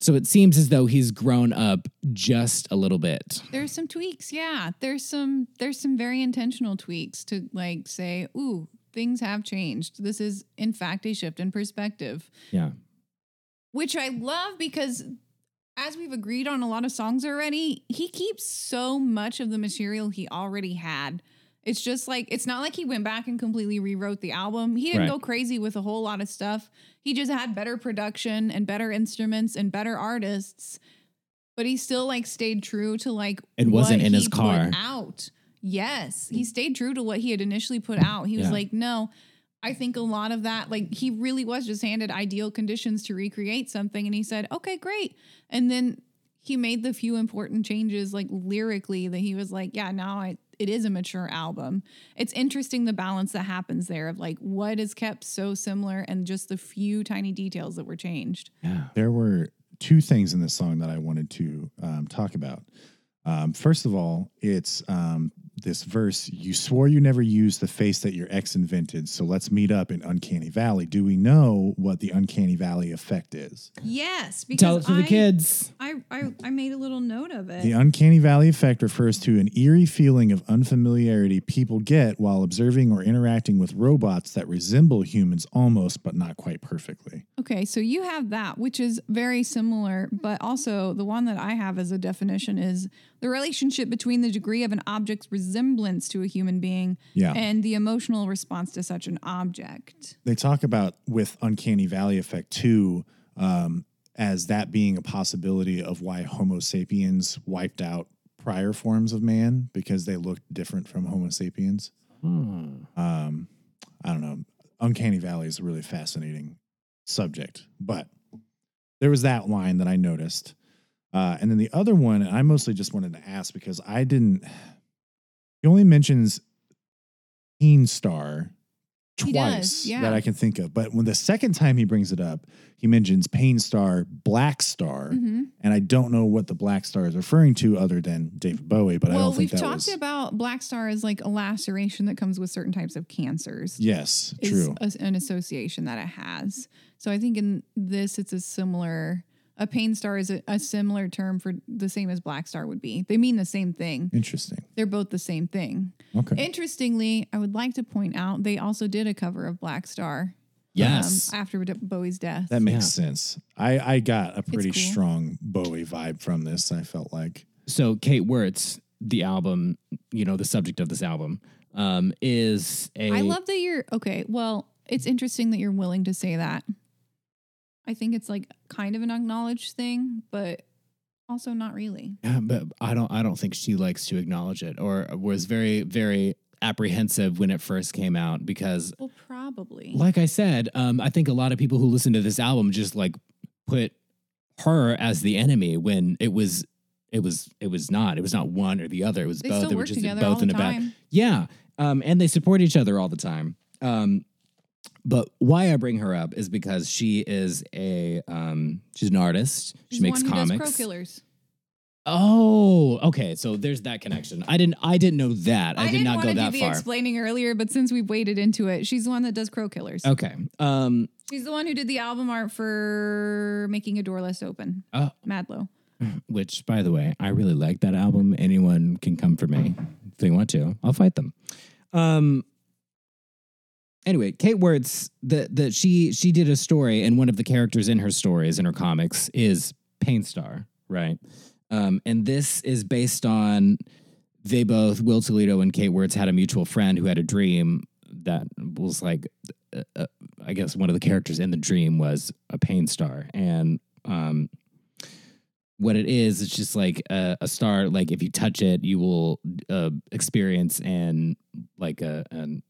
So it seems as though he's grown up just a little bit. There's some tweaks, yeah. There's some there's some very intentional tweaks to like say, ooh, things have changed. This is in fact a shift in perspective. Yeah. Which I love because as we've agreed on a lot of songs already, he keeps so much of the material he already had. It's just like it's not like he went back and completely rewrote the album. He didn't Right. go crazy with a whole lot of stuff. He just had better production and better instruments and better artists. But he still like stayed true to like And wasn't what in his car. out. Yes, he stayed true to what he had initially put out. He was Yeah. like, no, I think a lot of that, like he really was just handed ideal conditions to recreate something. And he said, okay, great. And then he made the few important changes, like lyrically, that he was like, yeah, now I, it is a mature album. It's interesting the balance that happens there of like what is kept so similar and just the few tiny details that were changed. Yeah. There were two things in this song that I wanted to um, talk about. Um, first of all, it's um, this verse You swore you never used the face that your ex invented, so let's meet up in Uncanny Valley. Do we know what the Uncanny Valley effect is? Yes, because Tell it to the kids. I, I I made a little note of it. The Uncanny Valley effect refers to an eerie feeling of unfamiliarity people get while observing or interacting with robots that resemble humans almost, but not quite perfectly. Okay, so you have that, which is very similar, but also the one that I have as a definition is the relationship between the degree of an object's resemblance to a human being Yeah. and the emotional response to such an object. they talk about with uncanny valley effect too um, as that being a possibility of why homo sapiens wiped out prior forms of man because they looked different from homo sapiens Hmm. um, i don't know uncanny valley is a really fascinating subject but there was that line that i noticed uh, and then the other one i mostly just wanted to ask because i didn't he only mentions Keen Star twice does, yeah. that I can think of. But when the second time he brings it up, he mentions Pain Star, Black Star, Mm-hmm. and I don't know what the Black Star is referring to other than David Bowie. But I Well, don't think we've talked was. about Black Star as like a laceration that comes with certain types of cancers. yes, true. a- an association that it has. So I think in this, it's a similar. A pain star is a, a similar term for the same as black star would be. They mean the same thing. Interesting. They're both the same thing. Okay. Interestingly, I would like to point out they also did a cover of Black Star. Yes. um, after Bowie's death. that makes sense. I, I got a pretty cool. strong Bowie vibe from this. I felt like. so Cate Wurtz, the album, you know, the subject of this album, um, is a I love that you're okay. Well, it's interesting that you're willing to say that. I think it's like kind of an acknowledged thing, but also not really. Yeah, but I don't I don't think she likes to acknowledge it or was very very apprehensive when it first came out because Well, probably. like I said, um, I think a lot of people who listen to this album just like put her as the enemy when it was it was it was not. It was not one or the other. It was they both. they were just together both all in the a bad yeah um, and they support each other all the time. Um, but why I bring her up is because she is a um, she's an artist She's she makes comics Killers. Oh, okay. So there's that connection. I didn't. I didn't know that. I, did didn't not go that far. explaining earlier, but since we've waded into it, she's the one that does Crow Cillers. okay. Um. She's the one who did the album art for Making a Door Less Open. Oh, MADLO. which, by the way, I really like that album. Anyone can come for me if they want to. I'll fight them. Um. Anyway, Cate Wurtz, the the she she did a story, and one of the characters in her stories in her comics is Pain Star, right? Um, and this is based on they both Will Toledo and Cate Wurtz had a mutual friend who had a dream that was like, uh, uh, I guess one of the characters in the dream was a Pain Star, and um, what it is, it's just like a, a star. Like if you touch it, you will uh, experience and like a an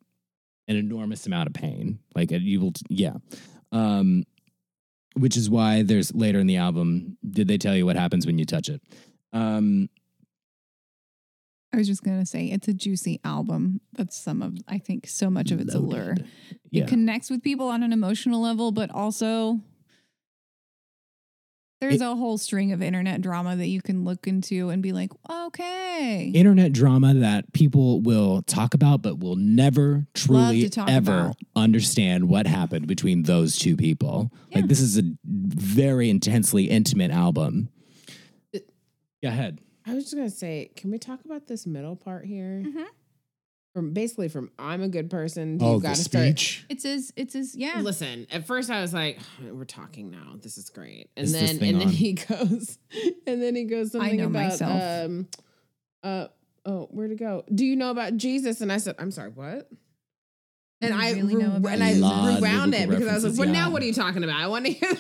an enormous amount of pain. Like you will, yeah. Um, which is why there's later in the album. Did they tell you what happens when you touch it? Um, I was just gonna say it's a juicy album. That's some of I think so much of it's loaded. Yeah. It connects with people on an emotional level, but also there's It- a whole string of internet drama that you can look into and be like, okay. internet drama that people will talk about but will never truly ever about. understand what happened between those two people Yeah. like this is a very intensely intimate album go ahead I was just gonna say, can we talk about this middle part here? Mhm. From basically from I'm a good person. to Oh, you've the got to start. speech. It's as it's as yeah. Listen, at first I was like, "We're talking now. This is great." And Is then thing and then he goes, and then he goes something know about myself. um, uh, oh, where to go? Do you know about Jesus? And I said, I'm sorry, what? And I really re- about and I Jesus? Lot of rewound it because I was like, references, well, yeah. now what are you talking about? I want to hear.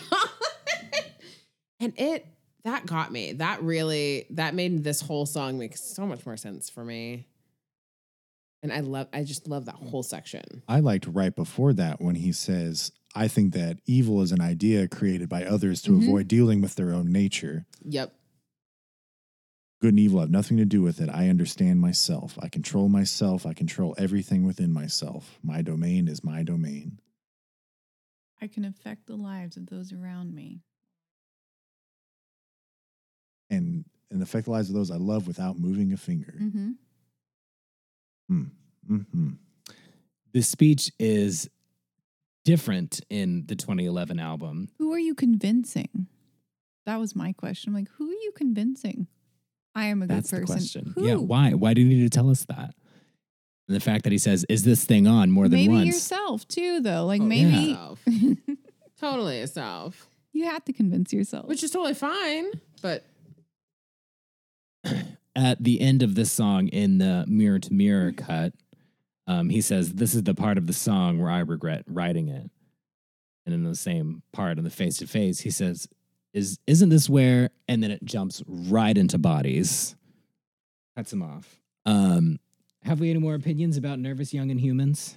and it that got me. That really that made this whole song make so much more sense for me. And I love, I just love that whole section. I liked right before that when he says, I think that evil is an idea created by others to Mhm. avoid dealing with their own nature. Yep. Good and evil have nothing to do with it. I understand myself. I control myself. I control everything within myself. My domain is my domain. I can affect the lives of those around me. And and affect the lives of those I love without moving a finger. Mm-hmm. Mm-hmm. the speech is different in the 2011 album Who are you convincing? That was my question. I'm like, who are you convincing? I am a good that's person. the question Who? yeah why why do you need to tell us that and the fact that he says is this thing on more than maybe once yourself too, though. Like Oh, maybe yourself. totally yourself. You have to convince yourself. which is totally fine. But At the end of this song, in the mirror to mirror cut, um, he says, "This is the part of the song where I regret writing it." And in the same part, in the face to face, he says, "Is isn't this where?" And then it jumps right into bodies, cuts him off. Um, have we any more opinions about nervous young and humans?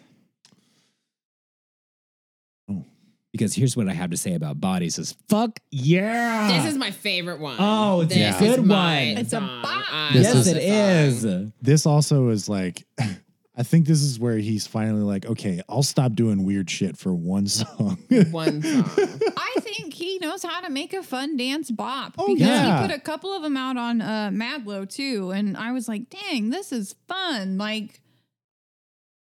Because here's what I have to say about bodies: is fuck yeah. this is my favorite one. Oh, it's a this good is one. It's a bop. Yes, love it this This also is like, I think this is where he's finally like, okay, I'll stop doing weird shit for one song. One song. I think he knows how to make a fun dance bop Oh, because yeah. he put a couple of them out on uh, MADLO too, and I was like, "Dang, this is fun!" Like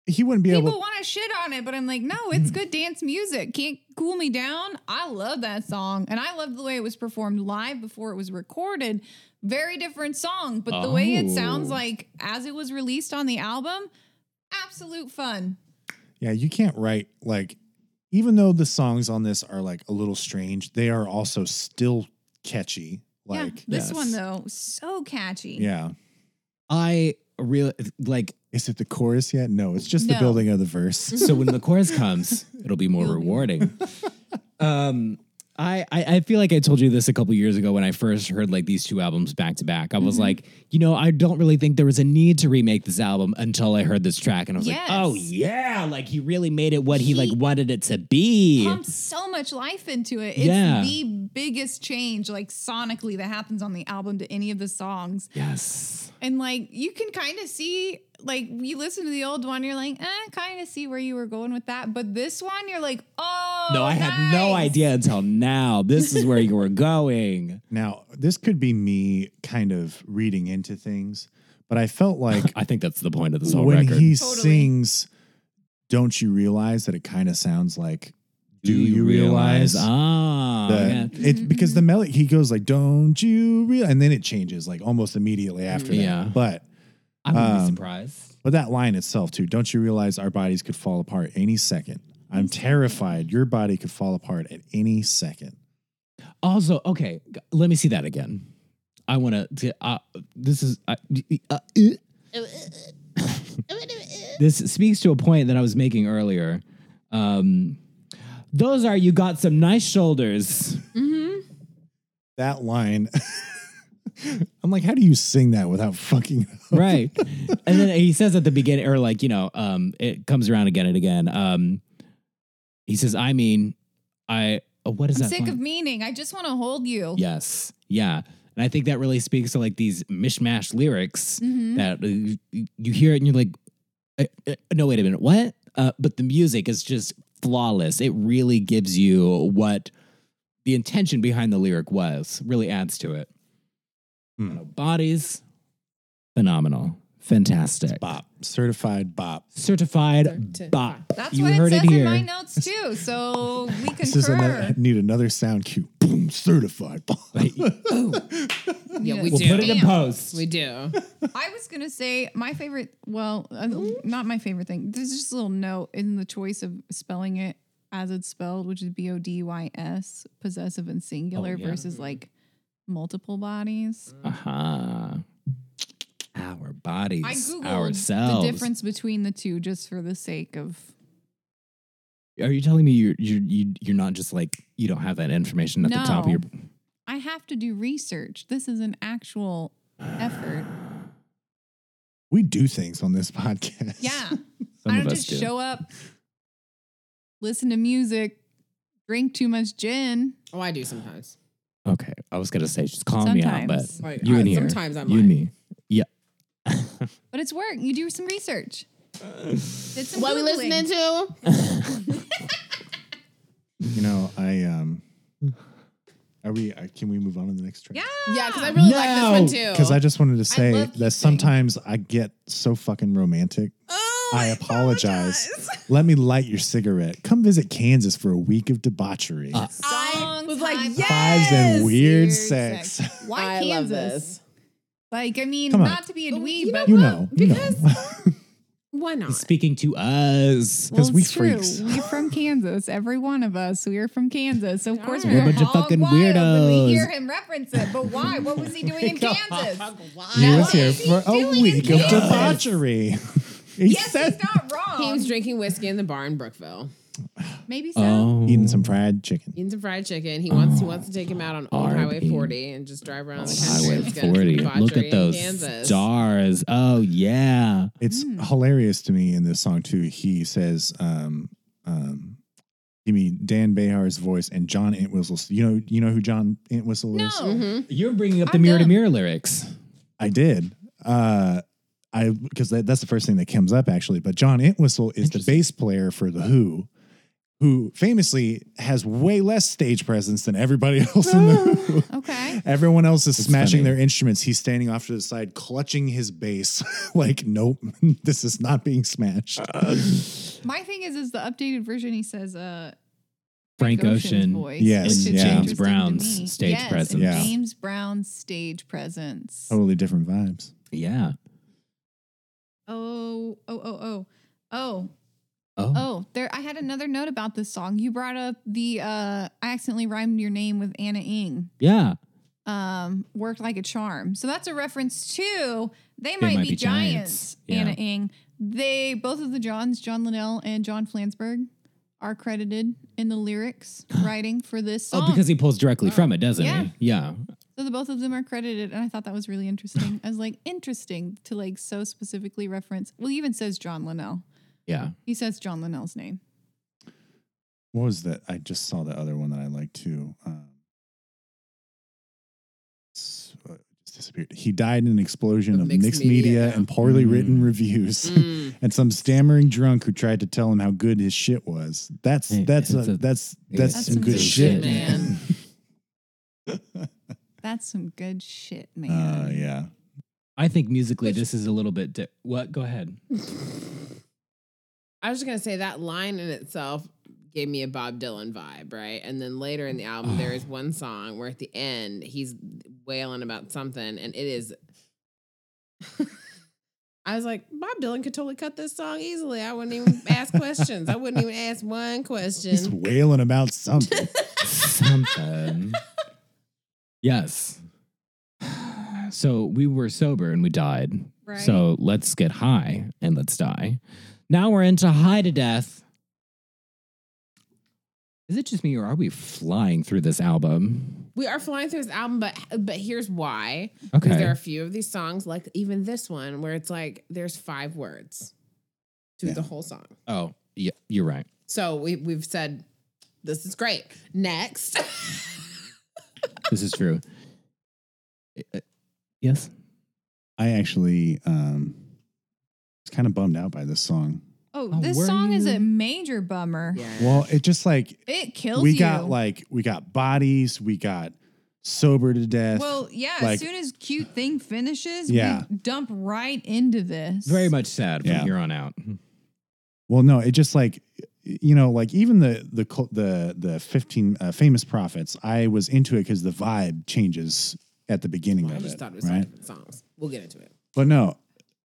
he wouldn't be people able. People want to shit on it, but I'm like, no, it's mm-hmm. good dance music. Can't cool me down. I love that song, and I love the way it was performed live before it was recorded. Very different song, but the way it sounds Oh. like as it was released on the album, absolute fun. Yeah, you can't write like, even though the songs on this are like a little strange, they are also still catchy. yeah, Like, this yes. one though, so catchy. yeah. I really like Is it the chorus yet? No, it's just the No. building of the verse. so when the chorus comes, it'll be more rewarding. um, I, I I feel like I told you this a couple years ago when I first heard like these two albums back to back. I was like, you know, I don't really think there was a need to remake this album until I heard this track, and I was Yes. like, oh yeah, like he really made it what he, like He wanted it to be. Pumped so much life into it. It's Yeah. the biggest change, like sonically, that happens on the album to any of the songs. yes. And like you can kind of see, like you listen to the old one, you're like, eh, kind of see where you were going with that. But this one, you're like, oh, No, I had no idea until now. This is where you were going. Now, this could be me kind of reading into things, but I felt like I think that's the point of this whole when record. he Totally. sings, don't you realize that it kind of sounds like, do, you realize? Ah, that yeah. it because the melody he goes like don't you realize and then it changes like almost immediately after that Yeah. but I wouldn't be Um, surprised. but that line itself too don't you realize our bodies could fall apart any second i'm terrified your body could fall apart at any second Also, okay, g- let me see that again. I want to. Uh, this is. Uh, uh, uh. this speaks to a point that I was making earlier. Um, those are you got some nice shoulders. that line i'm like how do you sing that without fucking up? Right and then he says at the beginning or like you know um it comes around again and again um he says i mean i uh, what is I'm that sick line? of meaning. I just want to hold you. yes yeah and i think that really speaks to like these mishmash lyrics Mhm. that uh, you hear it and you're like uh, uh, no wait a minute what uh, but the music is just flawless it really gives you what the intention behind the lyric was really adds to it Hmm. Know, bodies phenomenal fantastic bop certified bop certified Certified. bop That's you what heard it says it here in my notes too. So we this is another, concur. need another sound cue boom certified bop Yeah, we we'll do. put it in Damn. post We do. I was gonna say my favorite. Well, uh, not my favorite thing. There's just a little note in the choice of spelling it as it's spelled, which is B O D Y S, possessive and singular, Oh, yeah. versus like multiple bodies. uh-huh our bodies I googled ourselves the difference between the two just for the sake of. are you telling me you're you're you, you're not just like you don't have that information at the top of your I have to do research. This is an actual effort. we do things on this podcast Yeah, some I of don't us just do show up, listen to music, drink too much gin. Oh, I do sometimes. okay i was gonna say she's calling me out but Sometimes. Like, you I- and here sometimes I'm you and me yeah But it's work. You do some research. Did some What we Googling. listening to? you know i um are we uh, can we move on to the next track Yeah. Yeah, because I really like this one too. Because I just wanted to say love that kissing. sometimes I get so fucking romantic. Oh, I apologize. Let me light your cigarette. Come visit Kansas for a week of debauchery. Uh, I was like, Songs, yes! Fives and weird Weird sex. Why I Kansas? love this. Like, I mean, Come on. not to be a dweeb, you know but you what? know, you know. Because- Why not? He's speaking to us. 'Cause we it's true. freaks. We're from Kansas. Every one of us. We are from Kansas. So of course We're we're, a bunch of hog fucking wild when weirdos. We hear him reference it, but why? What was he doing in Kansas? He No, was here what is he for a doing in week of Kansas? debauchery. he Yes, said he's not wrong. He was drinking whiskey in the bar in Brookville, Maybe so. Oh, eating some fried chicken. eating some fried chicken. He wants he wants to take him out on Old Highway 40 and just drive around the country. Highway It's gonna 40. Look debauchery at in those Kansas. stars. Oh, yeah. It's Hmm. hilarious to me in this song too. He says, um, um, "Give me Dan Bejar's voice and John Entwistle." You know, you know who John Entwistle No. is. Mhm. You're bringing up the I'm mirror to dumb. mirror lyrics. I did. Uh, I because that, that's the first thing that comes up actually. But John Entwistle is the Interesting. bass player for the Who, who famously has way less stage presence than everybody else in the Who. Okay. Everyone else is It's smashing funny. their instruments. He's standing off to the side, clutching his bass, like, nope, this is not being smashed. My thing is, is the updated version. He says, uh, Frank Ocean's Ocean voice, Yes, yeah. James Brown's stage Yes, presence. Yeah. James Brown's stage presence. Totally different vibes. Yeah. Oh, oh, oh, oh, oh, Oh. oh. There, I had another note about this song. You brought up the. uh I accidentally rhymed your name with Ana Ng. Yeah. um, worked like a charm. So that's a reference to they might, Might be, Be giants. Giants. Yeah. Ana Ng. They both of the Johns, John Linnell and John Flansburgh, are credited in the lyrics writing for this song. Oh, because he pulls directly from it, doesn't Yeah. he? Yeah. so the both of them are credited, and I thought that was really interesting. I was like, interesting to like so specifically reference. Well, he even says John Linnell. Yeah. He says John Linnell's name. What was that? I just saw the other one that I liked too. Um, s- uh, just disappeared. He died in an explosion Of of mixed mixed, media, media. and poorly Mm. written reviews. Mm. and some stammering drunk who tried to tell him how good his shit was. That's that's a, a- that's yeah, that's, That's some, some good good shit, shit, man. That's some good shit, man. uh, yeah. I think musically Which- this is a little bit. Di- what? Go ahead. I was just gonna say that line in itself gave me a Bob Dylan vibe, right? And then later in the album, there is one song where at the end he's wailing about something, and it is. I was like, Bob Dylan could totally cut this song easily. I wouldn't even ask questions. I wouldn't even ask one question. He's wailing about something. Something. yes. So we were sober and we died. Right. So let's get high and let's die. Now we're into high to death. Is it just me or are we flying through this album? We are flying through this album, but but here's why. Okay. Because there are a few of these songs, like even this one, where it's like there's five words to Yeah. the whole song. oh, yeah, you're right. So we we've said this is great. Next. This is true. Uh, Yes. I actually um was kind of bummed out by this song. oh, Oh, this were song is you? a major bummer. yeah. Well, it just like It kills we you. got like we got bodies, we got sober to death. Well, yeah. Like- as soon as cute thing finishes, Yeah. we dump right into this. Very much sad from Yeah. here on out. Well, no, it just like you know, like even the the cul- the the fifteen uh, famous prophets. I was into it because the vibe changes at the beginning I of just it, thought it was right? different songs. We'll get into it. But no,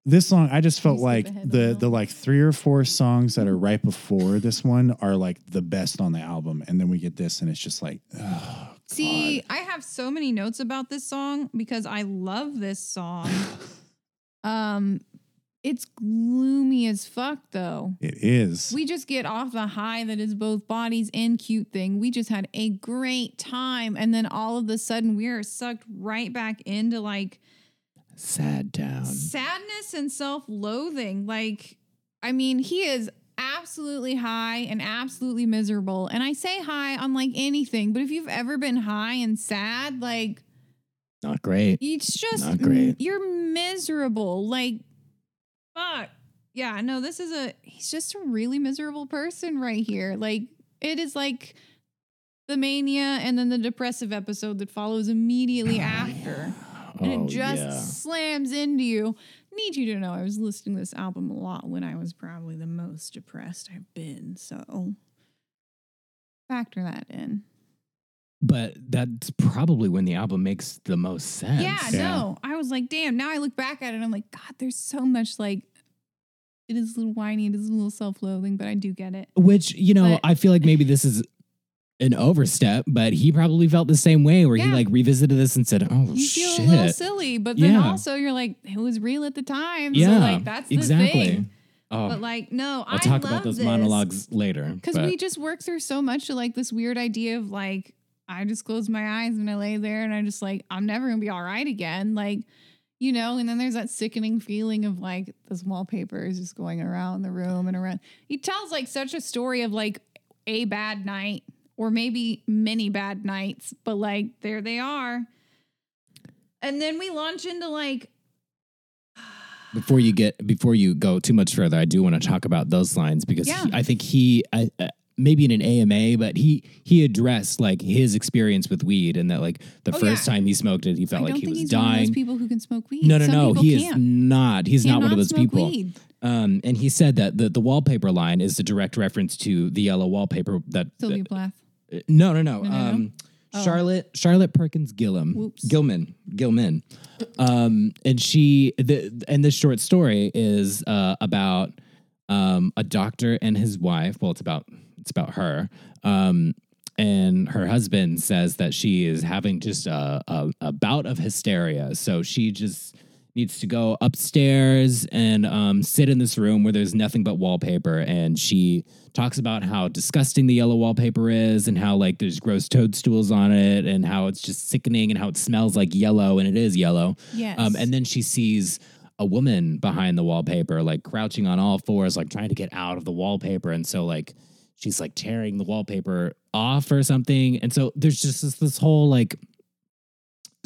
this song I just felt like the the like three or four songs that are right before this one are like the best on the album, and then we get this, and it's just like, oh, See, I have so many notes about this song because I love this song. um, it's gloomy as fuck though. it is. We just get off the high that is both bodies and cute thing. We just had a great time. And then all of a sudden we are sucked right back into like Sad town. sadness and self-loathing. Like, I mean, he is absolutely high and absolutely miserable. And I say high on like anything, but if you've ever been high and sad, like Not great. it's just Not great. you're miserable. Like, fuck. Yeah, no, this is a he's just a really miserable person right here. Like, it is like the mania and then the depressive episode that follows immediately after. And Oh, it just yeah. slams into you. Need you to know I was listening to this album a lot when I was probably the most depressed I've been. So factor that in. But that's probably when the album makes the most sense. Yeah, Yeah. no. I was like, damn, now I look back at it and I'm like, God, there's so much like it is a little whiny, it is a little self-loathing, but I do get it. Which, you know, But- I feel like maybe this is an overstep, but he probably felt the same way where he like revisited this and said, Oh You feel shit. a little silly, but then Yeah. also you're like, it was real at the time. yeah. So like that's the exactly. thing. Oh, But like, no, I'll I talk love about those this. monologues later. Because we just work through so much to like this weird idea of like, I just close my eyes and I lay there and I'm just like, I'm never gonna be all right again. Like, you know, and then there's that sickening feeling of like this wallpaper is just going around the room and around. He tells like such a story of like a bad night or maybe many bad nights, but like there they are. And then we launch into like before you get before you go too much further, I do want to talk about those lines because Yeah. he, I think he I, uh, maybe in an AMA, but he he addressed like his experience with weed and that like the Oh, first yeah. time he smoked it, he felt like he was he's one of those dying. people who can smoke weed. No, no, Some no, he is can't. not. He's not one of those people. weed. Um, and he said that the the wallpaper line is a direct reference to the yellow wallpaper that. Sylvia Plath. No, no, no. No, no, no? um, Oh. Charlotte Charlotte Perkins Gillum Whoops. Gilman Gilman, um, and she the and this short story is uh, about um, a doctor and his wife. Well, it's about it's about her. Um, and her husband says that she is having just a, a, a bout of hysteria. So she just needs to go upstairs and um, sit in this room where there's nothing but wallpaper. And she talks about how disgusting the yellow wallpaper is and how like there's gross toadstools on it and how it's just sickening and how it smells like yellow and it is yellow. Yes. Um, and then she sees a woman behind the wallpaper, like crouching on all fours, like trying to get out of the wallpaper. And so, like, she's like tearing the wallpaper off or something. And so, there's just this, this whole like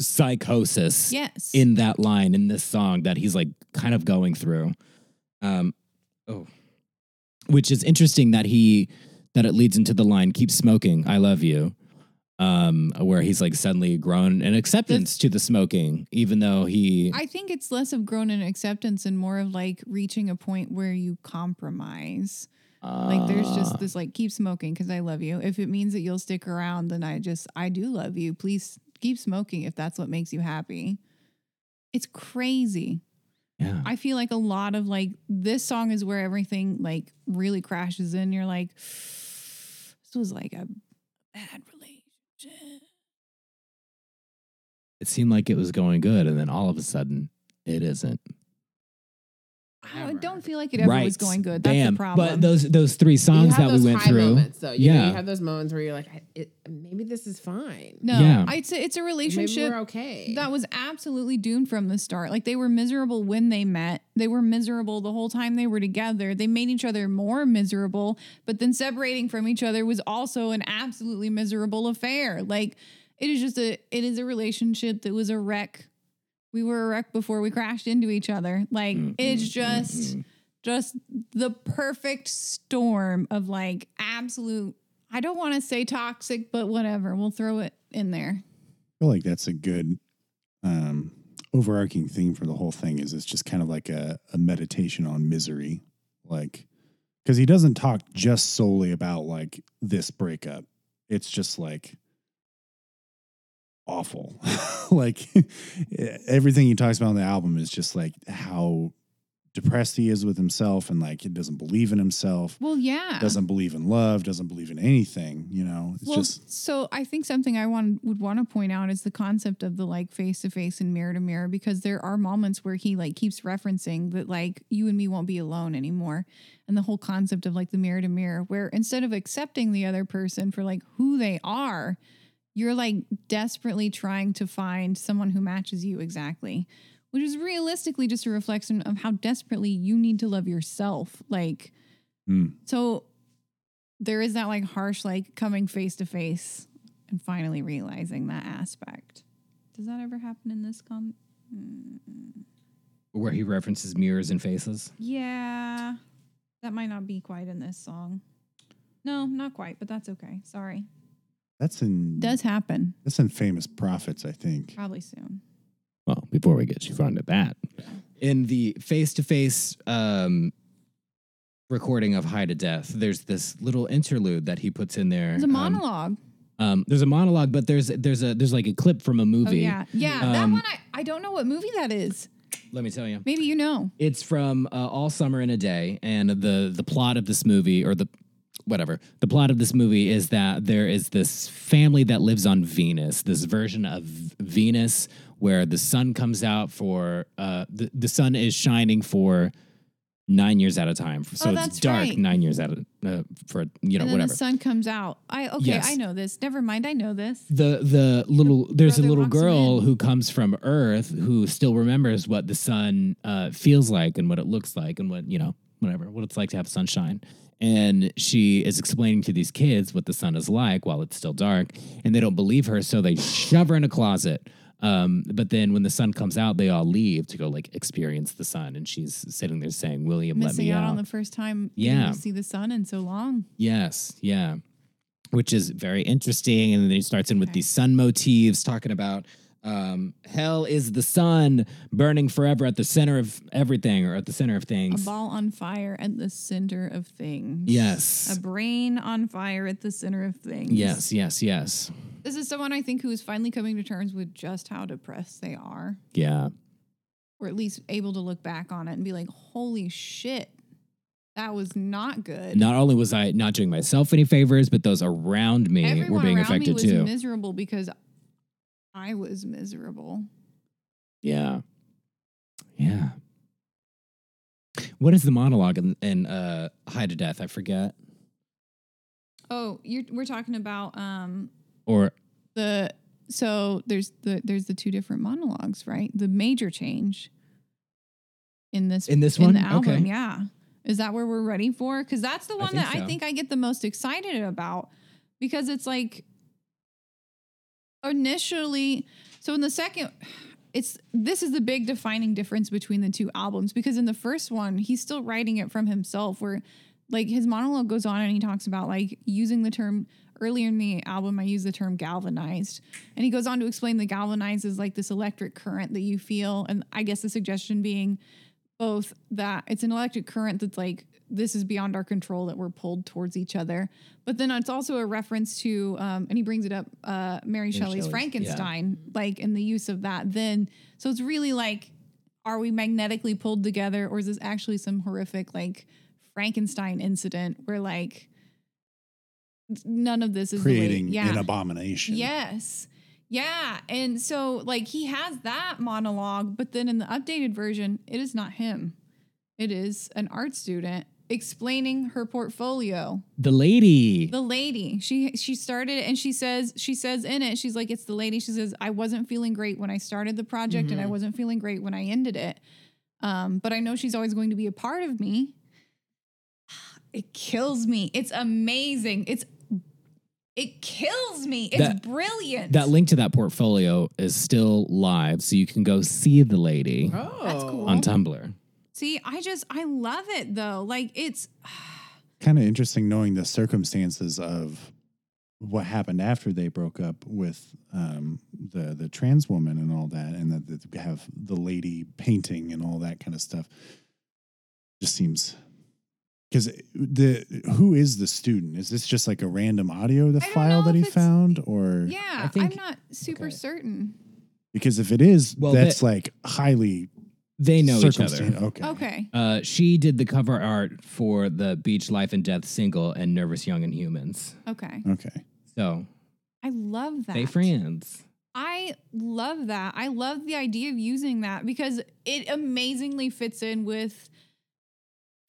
psychosis yes. in that line in this song that he's like kind of going through. Um, oh, which is interesting that he that it leads into the line "Keep smoking, I love you," um, where he's like suddenly grown an acceptance to the smoking, even though he. I think it's less of grown an acceptance and more of like reaching a point where you compromise. Like there's Ah. just this like keep smoking because I love you. If it means that you'll stick around, then I just I do love you. Please keep smoking if that's what makes you happy. It's crazy. yeah. I feel like a lot of like this song is where everything like really crashes in. You're like, this was like a bad relationship. it seemed like it was going good, and then all of a sudden, it isn't. I oh, don't feel like it ever right. was going good. That's Bam. the problem. But those those three You songs have that we went high through, moments, though. You know, yeah, you have those moments where you're like, it, maybe this is fine. no, Yeah. it's a, it's a Maybe relationship we're okay. that was absolutely doomed from the start. Like they were miserable when they met. They were miserable the whole time they were together. They made each other more miserable, but then separating from each other was also an absolutely miserable affair. Like it is just a it is a relationship that was a wreck. We were a wreck before we crashed into each other. Like Mm, it's just mm, mm. just the perfect storm of like absolute I don't want to say toxic, but whatever. We'll throw it in there. I feel like that's a good um, overarching theme for the whole thing. Is it's just kind of like a, a meditation on misery, like because he doesn't talk just solely about like this breakup. It's just like awful. like everything he talks about on the album is just like how depressed he is with himself and like he doesn't believe in himself, Well, yeah. doesn't believe in love, doesn't believe in anything. You know, it's well, just so I think something I want would want to point out is the concept of the like face to face and mirror to mirror because there are moments where he like keeps referencing that like you and me won't be alone anymore, and the whole concept of like the mirror to mirror where instead of accepting the other person for like who they are, you're like desperately trying to find someone who matches you exactly, which is realistically just a reflection of how desperately you need to love yourself, like. Hmm. So there is that like harsh, like coming face to face and finally realizing that aspect. Does that ever happen in this con? Mm, where he references mirrors and faces. Yeah, that might not be quite in this song. No, not quite, but that's okay. Sorry. That's in Does happen. that's in famous prophets, I think. Probably soon. Well, before we get too far into that, in the face-to-face um, recording of "High to Death," there's this little interlude that he puts in there. There's a Um, monologue. Um, there's a monologue, but there's there's a there's like a clip from a oh got yeah, yeah. that Um, one I I don't know what movie that is. Let me tell you. Maybe you know. It's from uh, All Summer in a Day, and the the plot of this movie, or the whatever, the plot of this movie is that there is this family that lives on Venus, this version of Venus where the sun comes out for uh, the the sun is shining for nine years at a time, so Oh, it's dark right. nine years at a uh, for you know whatever. the sun comes out. I okay, Yes. I know this. Never mind, I know this. the the little there's a little girl who comes from Earth who still remembers what the sun uh, feels like and what it looks like and what you know whatever what it's like to have sunshine. And she is explaining to these kids what the sun is like while it's still dark, and they don't believe her, so they shove her in a closet. Um, but then when the sun comes out, they all leave to go like experience the sun, and she's sitting there saying, "William, let Missing me out, out." on the first time Yeah. see the sun in so long. Yes, yeah. Which is very interesting. And then he starts in with Okay. these sun motifs, talking about um, hell is the sun burning forever at the center of everything or at the center of things. A ball on fire at the center of things. Yes. A brain on fire at the center of things. Yes, yes, yes. This is someone I think who is finally coming to terms with just how depressed they are, Yeah. or at least able to look back on it and be like, holy shit, that was not good. Not only was I not doing myself any favors, but those around me Everyone were being around me affected was too. miserable because I was miserable. yeah. Yeah. What is the monologue in, in uh, High to Death? I forget. Oh, you're, we're talking about um, Or the so there's the there's the two different monologues, right? The major change in this In this in one? the album, Okay. yeah. Is that where we're ready for? Because that's the one think that I think I get the most excited about because it's like initially. So in the second, it's this is the big defining difference between the two albums because in the first one he's still writing it from himself, where like his monologue goes on and he talks about like using the term earlier in the album I use the term galvanized and he goes on to explain the galvanized is like this electric current that you feel and I guess the suggestion being both that it's an electric current that's like this is beyond our control that we're pulled towards each other but then it's also a reference to um, and he brings it up uh, Mary Shelley's Shelley's, Frankenstein like in the use of that then so it's really like are we magnetically pulled together or is this actually some horrific like Frankenstein incident where like none of this is creating yeah an abomination. Yes. Yeah. And so like he has that monologue, but then in the updated version, it is not him. It is an art student explaining her portfolio. the lady. The lady. She she started and she says she says in it, she's like, it's the lady. She says, I wasn't feeling great when I started the project and I wasn't feeling great when I ended it. Um, but I know she's always going to be a part of me. It kills me. It's amazing. It's it kills me. It's That- brilliant. that link to that portfolio is still live, so you can go see the lady Oh, That's cool. on Tumblr. See, I just I love it though. Like it's Kind of interesting knowing the circumstances of what happened after they broke up with um, the the trans woman and all that, and that, that we have the lady painting and all that kind of stuff. Just seems because the who is the student? Is this just like a random audio the file that he found, or yeah, I think- I'm not super okay. certain. because if it is, Well, that's that- like highly They know each other. Okay, Okay. Uh, she did the cover art for the Beach Life in Death single and Nervous Young Inhumans. Okay. okay. So I love that. they friends. I love that. I love the idea of using that because it amazingly fits in with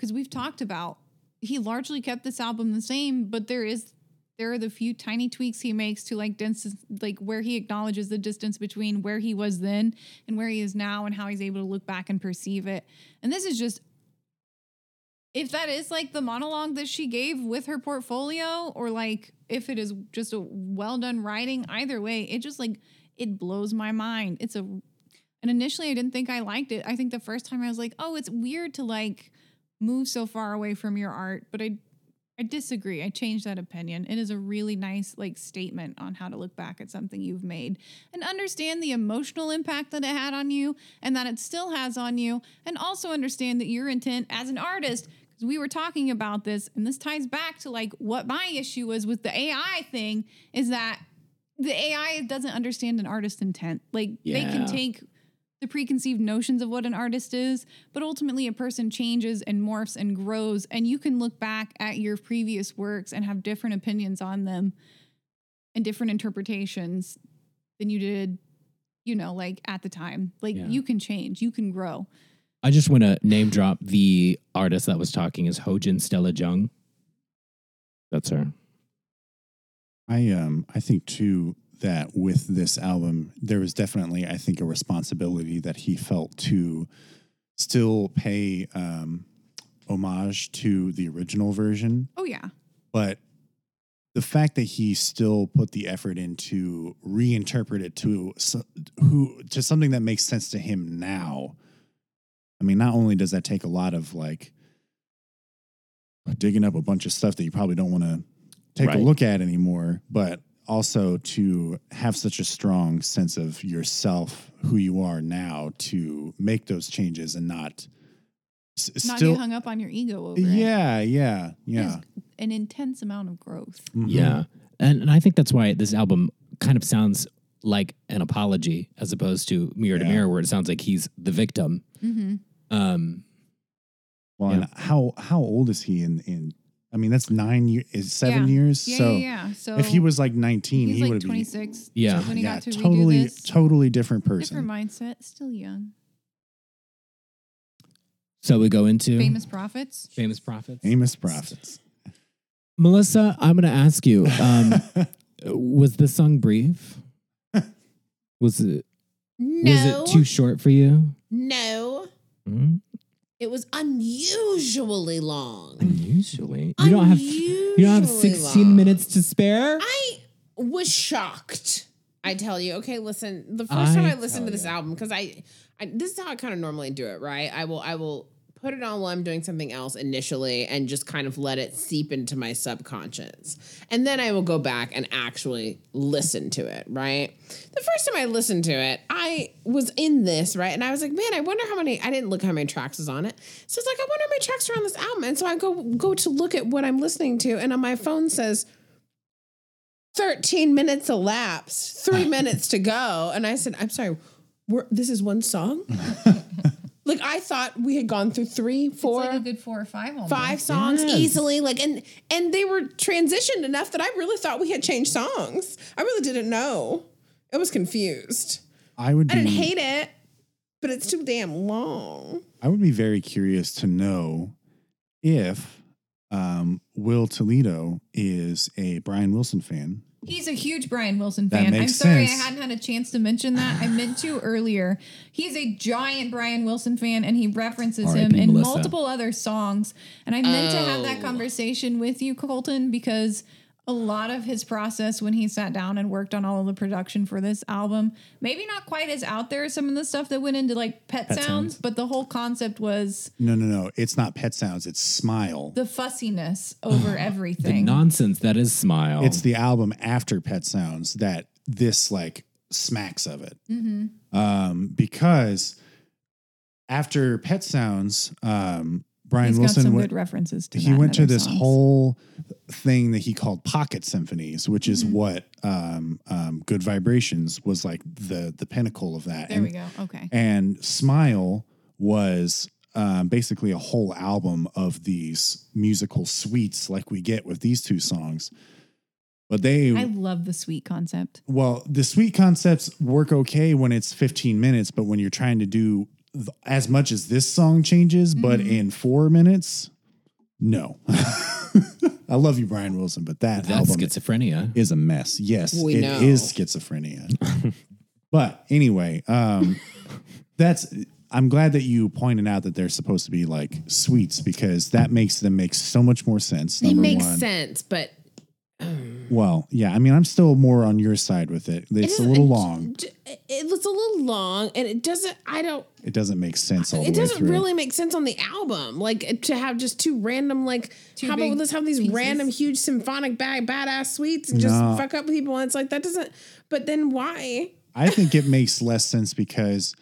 because we've talked about he largely kept this album the same, but there is there are the few tiny tweaks he makes to like distance like where he acknowledges the distance between where he was then and where he is now and how he's able to look back and perceive it. And this is just if that is like the monologue that she gave with her portfolio or like if it is just a well done writing either way it just like it blows my mind it's a and initially i didn't think i liked it i think the first time i was like oh it's weird to like move so far away from your art but i i disagree. I changed that opinion. It is a really nice like statement on how to look back at something you've made and understand the emotional impact that it had on you and that it still has on you and also understand that your intent as an artist because we were talking about this and this ties back to like what my issue was with the ai thing is that the ai doesn't understand an artist's intent. Like they can take the preconceived notions of what an artist is, but ultimately a person changes and morphs and grows and you can look back at your previous works and have different opinions on them and different interpretations than you did, you know, like at the time. Like Yeah. you can change, you can grow. I just want to name drop the artist that was talking is Hojin Stella Jung. That's her. I um I think too that with this album there was definitely I think a responsibility that he felt to still pay um homage to the original version, Oh yeah. but the fact that he still put the effort into reinterpret it to who to something that makes sense to him now. I mean, not only does that take a lot of like digging up a bunch of stuff that you probably don't want to take Right. a look at anymore, but also to have such a strong sense of yourself, who you are now, to make those changes and not s- Not still. get hung up on your ego over it. Yeah, yeah, yeah. There's an intense amount of growth. Mhm. Yeah. And, and I think that's why this album kind of sounds like an apology as opposed to Mirror to Mirror, where it sounds like he's the victim. Mm-hmm. Um, Well, Yeah. and how how old is he in in? I mean, that's nine years, seven Yeah. years. Yeah, so yeah, yeah. So if he was like nineteen, he like would be 26. Yeah. When he yeah, got to totally, redo this, totally different person. different mindset, still young. so we go into Famous prophets. famous prophets. Famous prophets. Melissa, I'm going to ask you: um, Was the song brief? Was it No, was it too short for you? no, Mhm. It was unusually long. Unusually, you don't have you don't have 16 long. minutes to spare. I was shocked. I tell you, okay, listen. The first time I I listened to this ya. album, because I, I, this is how I kind of normally do it, right? I will, I will put it on while I'm doing something else initially, and just kind of let it seep into my subconscious, and then I will go back and actually listen to it, right? The first time I listened to it, I was in this, right, and I was like, man, I wonder how many. I didn't look how many tracks was on it, so it's like, I wonder how many tracks are on this album, and so I go go to look at what I'm listening to, and on my phone says 13 minutes elapsed, three minutes to go. And I said, I'm sorry, we're, this is one song? like, I thought we had gone through three, four, It's like a good four or five. Almost. five songs Yes. easily. Like, and and they were transitioned enough that I really thought we had changed songs. I really didn't know. I was confused. I would I be. didn't hate it, but it's too damn long. I would be very curious to know if um, Will Toledo is a Brian Wilson fan. He's a huge Brian Wilson That fan. I'm sorry sense. I hadn't had a chance to mention that. I meant to earlier. He's a giant Brian Wilson fan and he references him R.I.P. in Melissa. multiple other songs. And I meant to have that Oh. conversation with you, Colton, because a lot of his process when he sat down and worked on all of the production for this album, maybe not quite as out there as some of the stuff that went into like pet, Pet sounds, Sounds. but the whole concept was No, no, no. It's not Pet Sounds. It's Smile. the fussiness over everything. The everything. nonsense that is Smile. It's the album after Pet Sounds that this like smacks of it. mm-hmm. Um, because after Pet Sounds, um, Brian He's got Wilson some went, good references to he went to this songs. whole thing that he called pocket symphonies, which is Mhm. what um, um, Good Vibrations was like the the pinnacle of that. There and, we go. Okay. and Smile was um, basically a whole album of these musical suites, like we get with these two songs. But they, I love the sweet concept. well, the suite concepts work okay when it's 15 minutes, but when you're trying to do th- as much as this song changes, but Mhm. in four minutes, no. I love you, Brian Wilson, but that that's album schizophrenia. is a mess. Yes, We it know. is schizophrenia. but anyway, um, that's. I'm glad that you pointed out that they're supposed to be like sweets because that makes them make so much more sense. They number make one. sense, but Well, yeah. I mean, I'm still more on your side with it. it It's a little it- long. j- It was a little long, and it doesn't. I don't. It doesn't make sense all It way doesn't through. really make sense on the album. Like uh, to have just two random, like Two how about let's have these pieces. random huge symphonic bag badass suites and just No. fuck up people. And it's like that doesn't. But then why? I think it makes less sense because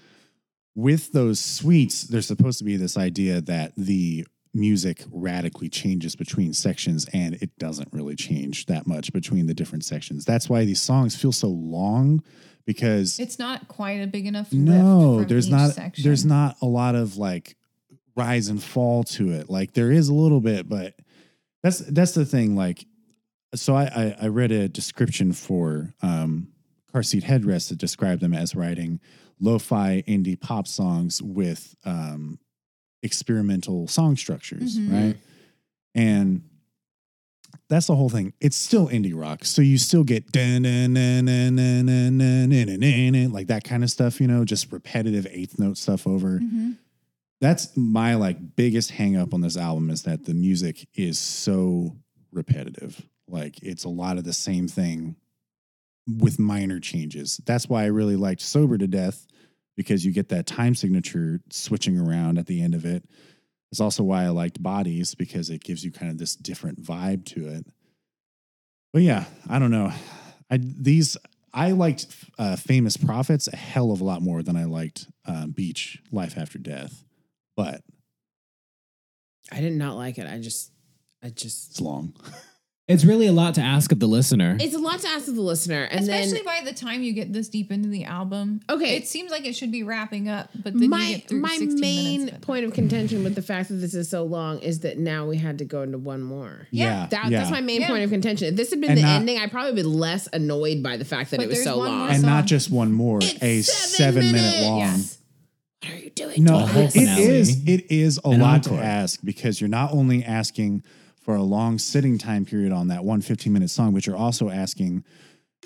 with those suites, there's supposed to be this idea that the music radically changes between sections, and it doesn't really change that much between the different sections. That's why these songs feel so long because It's not quite a big enough. no, there's not Section. there's not a lot of like rise and fall to it. Like there is a little bit, but that's that's the thing. Like so I I, I read a description for um car seat headrest that described them as writing lo-fi indie pop songs with um experimental song structures, mm-hmm. right? And that's the whole thing. It's still indie rock, so you still get like that kind of stuff, you know, just repetitive eighth note stuff over. Mm-hmm. That's my like biggest hang up on this album is that the music is so repetitive. Like it's a lot of the same thing with minor changes. That's why I really liked Sober to Death because you get that time signature switching around at the end of it. It's also why I liked Bodies because it gives you kind of this different vibe to it. But yeah, I don't know. I these I liked uh, Famous Prophets a hell of a lot more than I liked um, Beach Life After Death. But I did not like it. I just, I just. it's long. It's really a lot to ask of the listener. It's a lot to ask of the listener, and Especially then by the time you get this deep into the album. Okay. It seems like it should be wrapping up, but then you my get through my 16 main minutes of it. point of contention with the fact that this is so long is that now we had to go into one more. Yeah, That, yeah. That's my main Yeah. point of contention. If this had been And the not- ending, I'd probably be less annoyed by the fact that But it was there's so one long. more and not just one more, It's a seven seven, minute long. Yes. What are you doing? No, A whole it finale. is. It is a An lot to ask because you're not only asking for a long sitting time period on that one 15 minute song, but you're also asking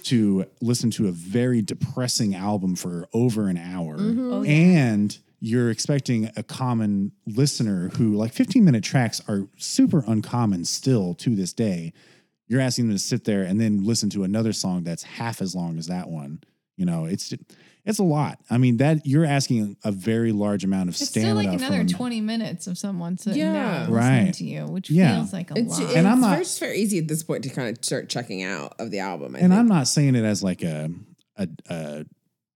to listen to a very depressing album for over an hour. Mm-hmm. Oh, yeah. And you're expecting a common listener who, like 15 minute tracks, are super uncommon still to this day. You're asking them to sit there and then listen to another song that's half as long as that one. You know, it's it's a lot. I mean, that you're asking a very large amount of It's still stamina. like another from, 20 minutes of someone sitting Yeah. down and listening Right. to you, which Yeah. feels like a It's, lot. it's And I'm not- very, just very easy at this point to kind of start checking out of the album. I and think. I'm not saying it as like a a, a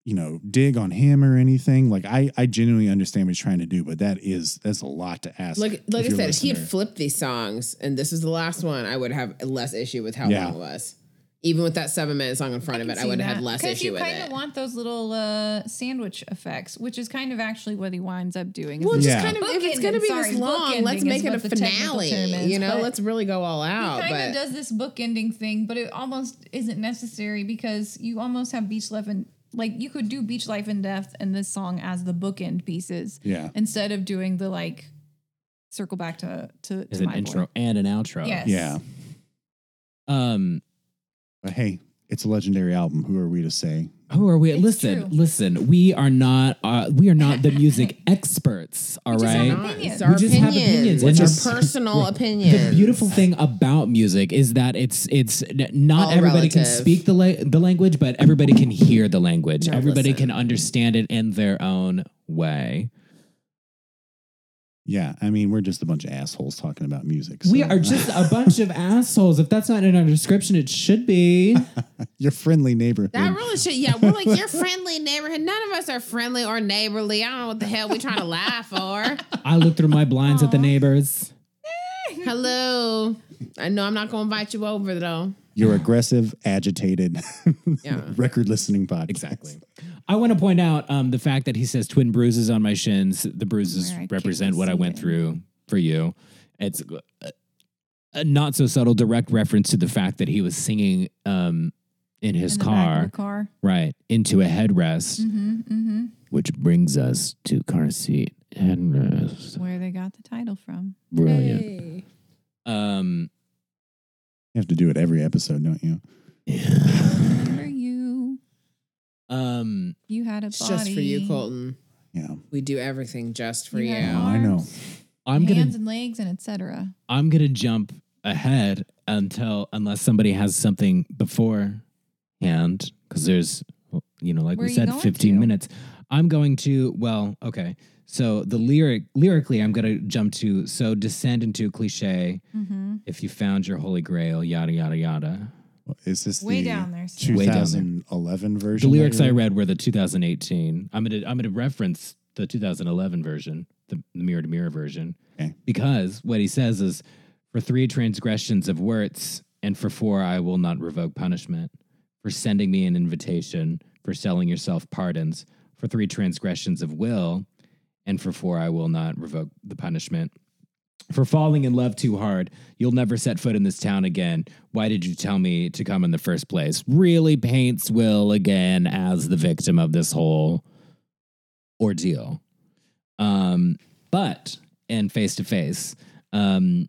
you know dig on him or anything. Like I I genuinely understand what he's trying to do, but that is that's a lot to ask. like like I if you're said, if he had flipped these songs and this was the last one, I would have less issue with how Yeah. long it was. Even with that seven minute song in front of it, I would have had less issue with it. Because you with kind it. of want those little uh, sandwich effects, which is kind of actually what he winds up doing. Well, Is just Yeah. kind of if it's going to be sorry, this long, let's make it a what the technical finale. is, you know, let's really go all out. He kind of does this bookending thing, but it almost isn't necessary because you almost have Beach Life and like you could do Beach Life in Death and this song as the bookend pieces yeah. instead of doing the like circle back to to, to an my intro boy. and an outro. Yes. Yeah. Um, But hey, it's a legendary album. Who are we to say? who are we? It's listen, true. listen. We are not. Uh, we are not the music experts. All just have right. an not. opinions. Our We just have opinions. opinions. It's And our just- personal opinions. The beautiful thing about music is that it's it's not All everybody can speak the la- the language, but everybody can hear the language. No, everybody listen. can understand it in their own way. Yeah, I mean, we're just a bunch of assholes talking about music. We are just a bunch of assholes. If that's not in our description, it should be. your friendly neighborhood. That really should, yeah. We're like your friendly neighborhood. None of us are friendly or neighborly. I don't know what the hell we're trying to laugh for. I look through my blinds at the neighbors. Hello. I know I'm not going to invite you over though. Your aggressive, agitated, Yeah. record listening podcast. Exactly. I want to point out um, the fact that he says twin bruises on my shins. The bruises Where I kicked represent the what I went seat through for you. It's a, a not so subtle direct reference to the fact that he was singing um, in his in the back car, of the car. right, into a headrest, Mm-hmm, mm-hmm. which brings us to car seat headrest. Where they got the title from. Brilliant. Hey. Um, You have to do it every episode, don't you? For you, um, you had a It's body. just for you, Colton. Yeah. We do everything just for You you. had I know. arms, I'm gonna hands and legs and etc. I'm gonna jump ahead until unless somebody has something before beforehand because there's you know like Where we you said going 15 to? minutes. I'm going to well okay. So the lyric lyrically I'm gonna jump to so descend into cliche. Mm-hmm. If you found your holy grail, yada yada yada. Is this Way the down there. Steve. Way down there. 2011 The lyrics I read were the 2018. I'm gonna I'm gonna reference the 2011 version, the, the mirror to mirror version, Okay. because what he says is, for three transgressions of Wurtz, and for four I will not revoke punishment. for sending me an invitation, for selling yourself pardons, for three transgressions of will, and for four I will not revoke the punishment. For falling in love too hard, you'll never set foot in this town again. Why did you tell me to come in the first place? Really paints Will again as the victim of this whole ordeal. Um, but and face to face, um,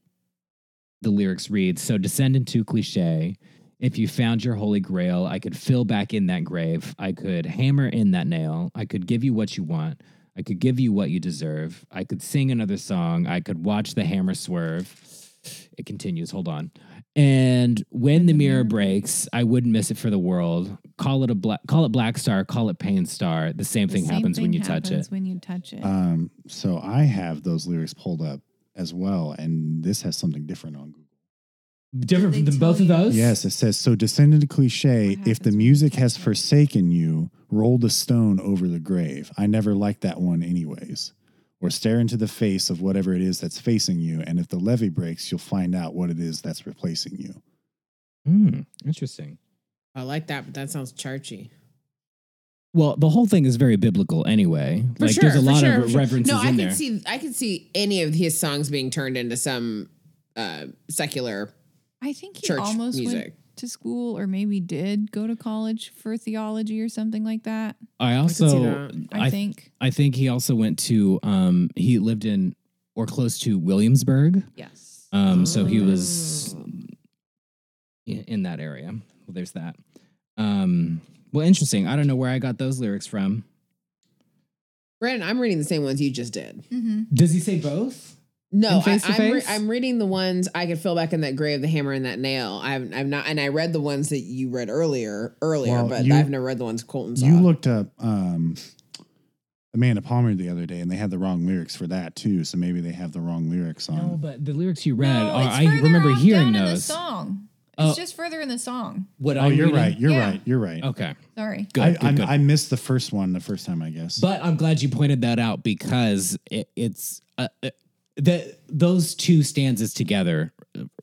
the lyrics read So descend into cliche. If you found your holy grail, I could fill back in that grave. I could hammer in that nail. I could give you what you want. I could give you what you deserve. I could sing another song. I could watch the hammer swerve. It continues. Hold on. And when the mirror breaks, I wouldn't miss it for the world. Call it a black, call it Black Star, call it Pain Star. The same The thing same happens when thing you touch it. When you touch it. Um, so I have those lyrics pulled up as well, and this has something different on Google. Different Did from they both of those. Yes, it says so. Descend into cliche. If the happens when you music has forsaken you, roll the stone over the grave. I never liked that one, anyways. Or stare into the face of whatever it is that's facing you, and if the levee breaks, you'll find out what it is that's replacing you. Hmm, interesting. I like that, but that sounds churchy. Well, the whole thing is very biblical anyway. For like sure, there's a lot sure, of for sure. references No, I in could there. see I can see any of his songs being turned into some uh, secular. I think he church almost music. went to school or maybe did go to college for theology or something like that. I see also that. I, I think. I think he also went to um he lived in or close to Williamsburg. Yes. Um so he was Oh. in that area. Well there's that. Um well interesting. I don't know where I got those lyrics from. Brandon, I'm reading the same ones you just did. Mm-hmm. Does he say both? No, I, I'm, re- I'm reading the ones I could fill back in that grave, of the hammer and that nail. I've, I've not, and I read the ones that you read earlier, earlier, Well, but you- I've never read the ones Colton saw. You looked up um, Amanda Palmer the other day, and they had the wrong lyrics for that too. So maybe they have the wrong lyrics on. No, but the lyrics you read No, are I remember off hearing down in the those. song. It's Oh. just further in the song. What oh, I'm you're reading? right. You're Yeah. right. You're right. Okay. Sorry. Good. I, good, good. I missed the first one the first time, I guess. But I'm glad you pointed that out because it, it's uh, uh, that those two stanzas together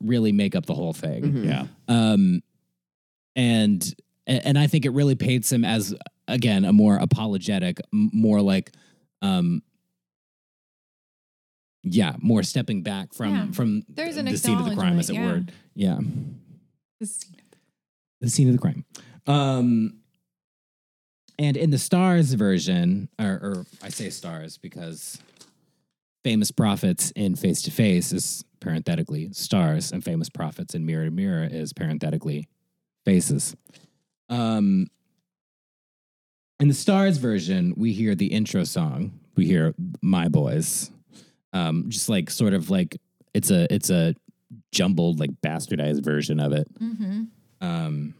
really make up the whole thing. Mhm. yeah, Um, and and I think it really paints him as again a more apologetic, more like, um, yeah, more stepping back from Yeah. from There's an the scene of the crime, as it were. Yeah, The scene of the scene of the crime. Um, and in the Stars version, or, or I say Stars because famous prophets in Face to Face is parenthetically stars, and famous prophets in Mirror to Mirror is parenthetically faces. Um, in the Stars version, we hear the intro song. We hear "My Boys," um, just like sort of like it's a it's a jumbled like bastardized version of it. Mm-hmm. Um,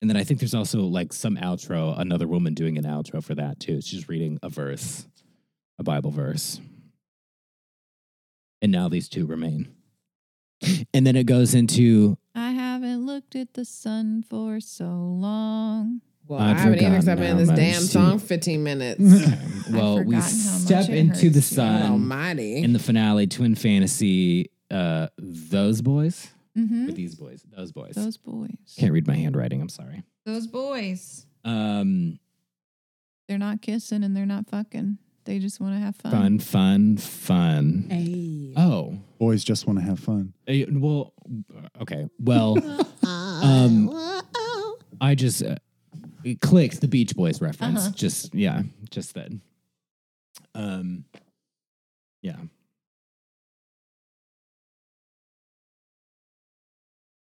and then I think there's also like some outro, another woman doing an outro for that too. She's reading a verse, a Bible verse. And now these two remain. And then it goes into I haven't looked at the sun for so long. well, I've I haven't either because I've been in this damn much song 15 minutes. well, we forgotten how step into the hurts. God sun almighty. in the finale, Twin Fantasy, uh, those boys Mm-hmm. or these boys, those boys. Those boys. Can't read my handwriting. I'm sorry. Those boys. Um, They're not kissing and they're not fucking. They just want to have fun. fun, fun, fun. Hey. Oh, boys just want to have fun. Uh, well, okay. Well, um, I just uh, it clicked the Beach Boys reference. Uh-huh. Just yeah, just then. Um, yeah.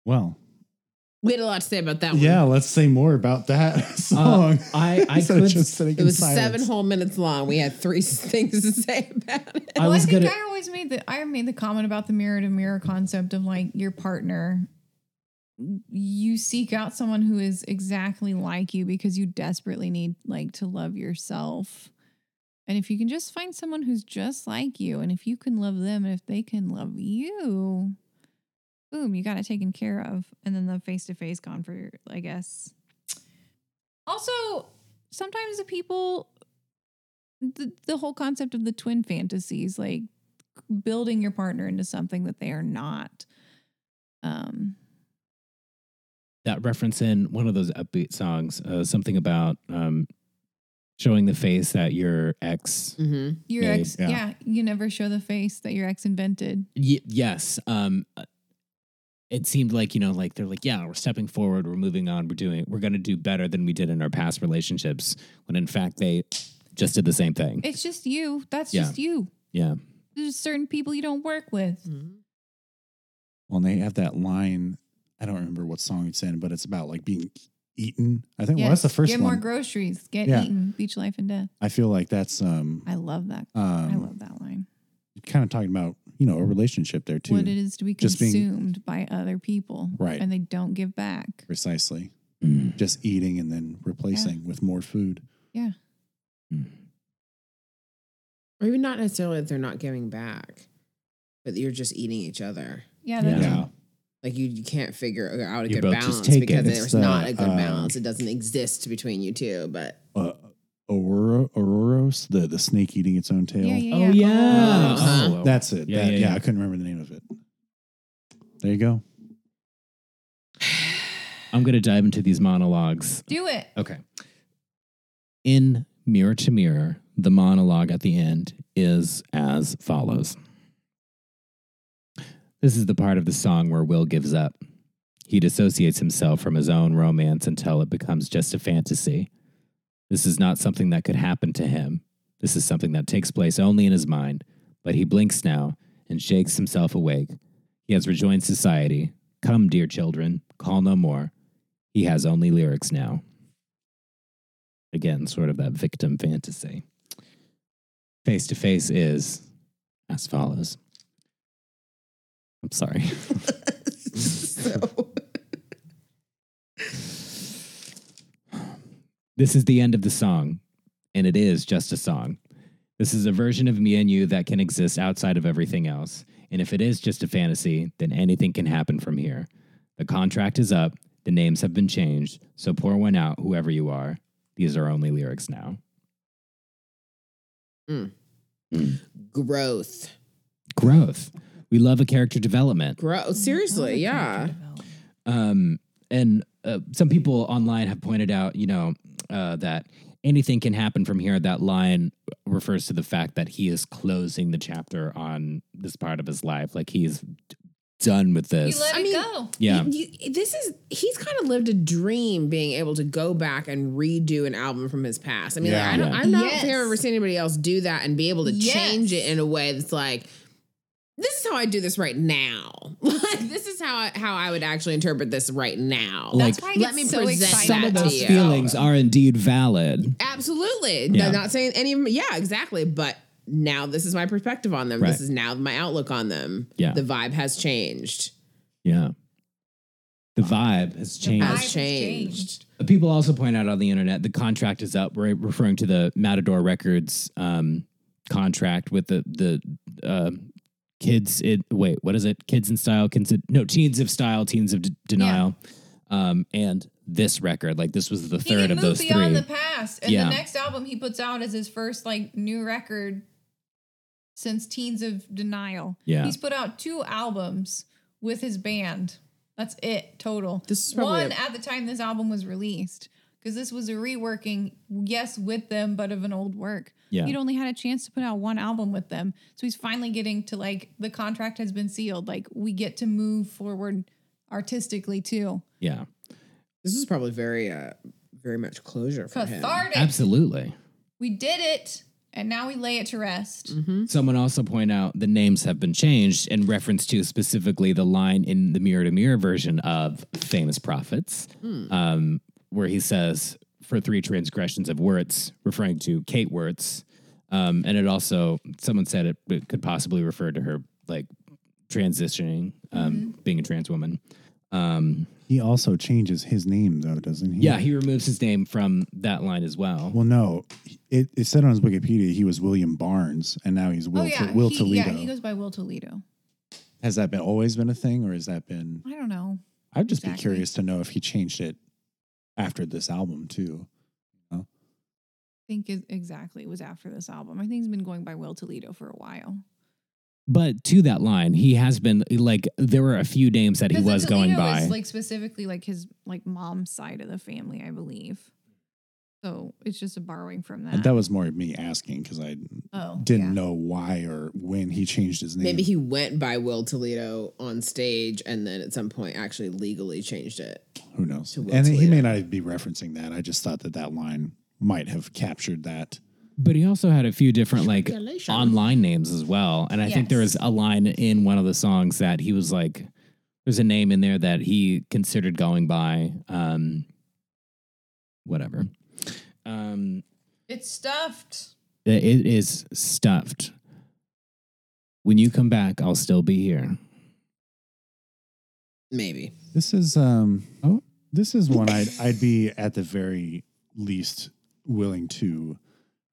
Well, We had a lot to say about that one. yeah. Let's say more about that song. Uh, I I could. just sitting It in was silence. seven whole minutes long. We had three things to say about it. I well, was I think gonna. I always made the I made the comment about the mirror to mirror concept of like your partner. You seek out someone who is exactly like you because you desperately need like to love yourself. And if you can just find someone who's just like you, and if you can love them, and if they can love you, boom, you got it taken care of. And then the face to face gone for, I guess. Also, sometimes the people, the, the whole concept of the twin fantasies, like building your partner into something that they are not. Um, that reference in one of those upbeat songs, uh, something about um, showing the face that your ex. hmm Your Made, ex, yeah. yeah. you never show the face that your ex invented. Y- yes. Um, uh, it seemed like you know, like they're like, yeah, we're stepping forward, we're moving on, we're doing, we're gonna do better than we did in our past relationships. When in fact they just did the same thing. It's just you. That's Yeah. just you. yeah. There's certain people you don't work with. Well, and they have that line. I don't remember what song it's in, but it's about like being eaten. I think well, that's the first Get one. more groceries. Get Yeah. eaten. Beach Life in Death. I feel like that's um I love that. um I love that line. kind of talking about you know a relationship there too. What it is to be Just being- consumed by other people. Right. And they don't give back. Precisely, Mm. just eating and then replacing with more food. Yeah. Or even not necessarily that they're not giving back, but that you're just eating each other. Yeah. That's Yeah. Like you, you can't figure out a You good both just balance take it. because It's there's the, not a good uh, balance. It doesn't exist between you two. But Uh, Aurora, Auroros, the the snake eating its own tail. Yeah, yeah, Oh yeah. yeah. Uh-huh. Oh, That's it. Yeah, That- yeah, yeah, yeah. I couldn't remember the name of it. There you go. I'm gonna dive into these monologues. Do it. Okay. In Mirror to Mirror, the monologue at the end is as follows. This is the part of the song where Will gives up. He dissociates himself from his own romance until it becomes just a fantasy. This is not something that could happen to him. This is something that takes place only in his mind, but he blinks now and shakes himself awake. He has rejoined society. Come, dear children, call no more. He has only lyrics now. Again, sort of that victim fantasy. Face to face is as follows. I'm sorry. so This is the end of the song, and it is just a song. This is a version of me and you that can exist outside of everything else. And if it is just a fantasy, then anything can happen from here. The contract is up, the names have been changed, so pour one out, whoever you are. These are only lyrics now. growth, Growth. We love a character development. growth. Seriously, yeah. Um, and uh, some people online have pointed out, you know, uh, that anything can happen from here. That line refers to the fact that he is closing the chapter on this part of his life. Like he's done with You this. let I it mean, go. yeah. You- you- this is he's kind of lived a dream being able to go back and redo an album from his past. I mean, like, I don't, Yeah. I'm not Yes. sure I've ever seen anybody else do that and be able to Yes. change it in a way that's like, this is how I do this right now. like this is how I, how I would actually interpret this right now. Like- That's why I let me so present excited Some that of to those you. feelings are indeed valid. Absolutely. Yeah. I'm not saying any of them. Yeah, exactly. But now this is my perspective on them. Right. This is now my outlook on them. Yeah. The vibe has changed. Yeah. The vibe has changed. vibe Has has changed. People also point out on the internet the contract is up. We're referring to the Matador Records um, contract with the the uh, kids. It wait, what is it? Kids in Style, kids in, no teens of Style, teens of D- Denial, um, and this record. Like this was the He third didn't of move those beyond three. the past. And Yeah. the next album he puts out is his first like new record since Teens of Denial. Yeah. He's put out two albums with his band. That's it total. This is one a- at the time this album was released. Because this was a reworking, yes, with them, but of an old work. Yeah. He'd only had a chance to put out one album with them. So he's finally getting to like the contract has been sealed. Like we get to move forward artistically too. yeah, This is probably very, uh, very much closure for him. Absolutely. We did it, and now we lay it to rest. Someone also point out the names have been changed in reference to specifically the line in the mirror to mirror version of Famous Prophets, um, where he says, for three transgressions of Wurtz, referring to Cate Wurtz. Um, and it also, someone said it, it could possibly refer to her like transitioning, um, being a trans woman. Um, He also changes his name though, doesn't he? yeah, he removes his name from that line as well. Well, no, it, it said on his Wikipedia he was William Barnes, and now he's Will, oh yeah, to, Will he, Toledo. yeah, he goes by Will Toledo. Has that been always been a thing, or has that been? I don't know. I'd just be curious to know if he changed it after this album too. I think is exactly it was after this album. I think he's been going by Will Toledo for a while. But to that line, he has been like there were a few names that he the was going by. is, like specifically like his like mom's side of the family, I believe. So it's just a borrowing from that. And that was more me asking because I oh, didn't yeah. know why or when he changed his name. Maybe he went by Will Toledo on stage and then at some point actually legally changed it. Who knows? to Will And he may Toledo. not be referencing that. I just thought that that line might have captured that. But he also had a few different like online names as well. And I think there was a line in one of the songs that he was like there's a name in there that he considered going by. Um whatever. Um It's stuffed. it is stuffed. When you come back, I'll still be here. Maybe. This is um Oh. this is one I'd I'd be at the very least willing to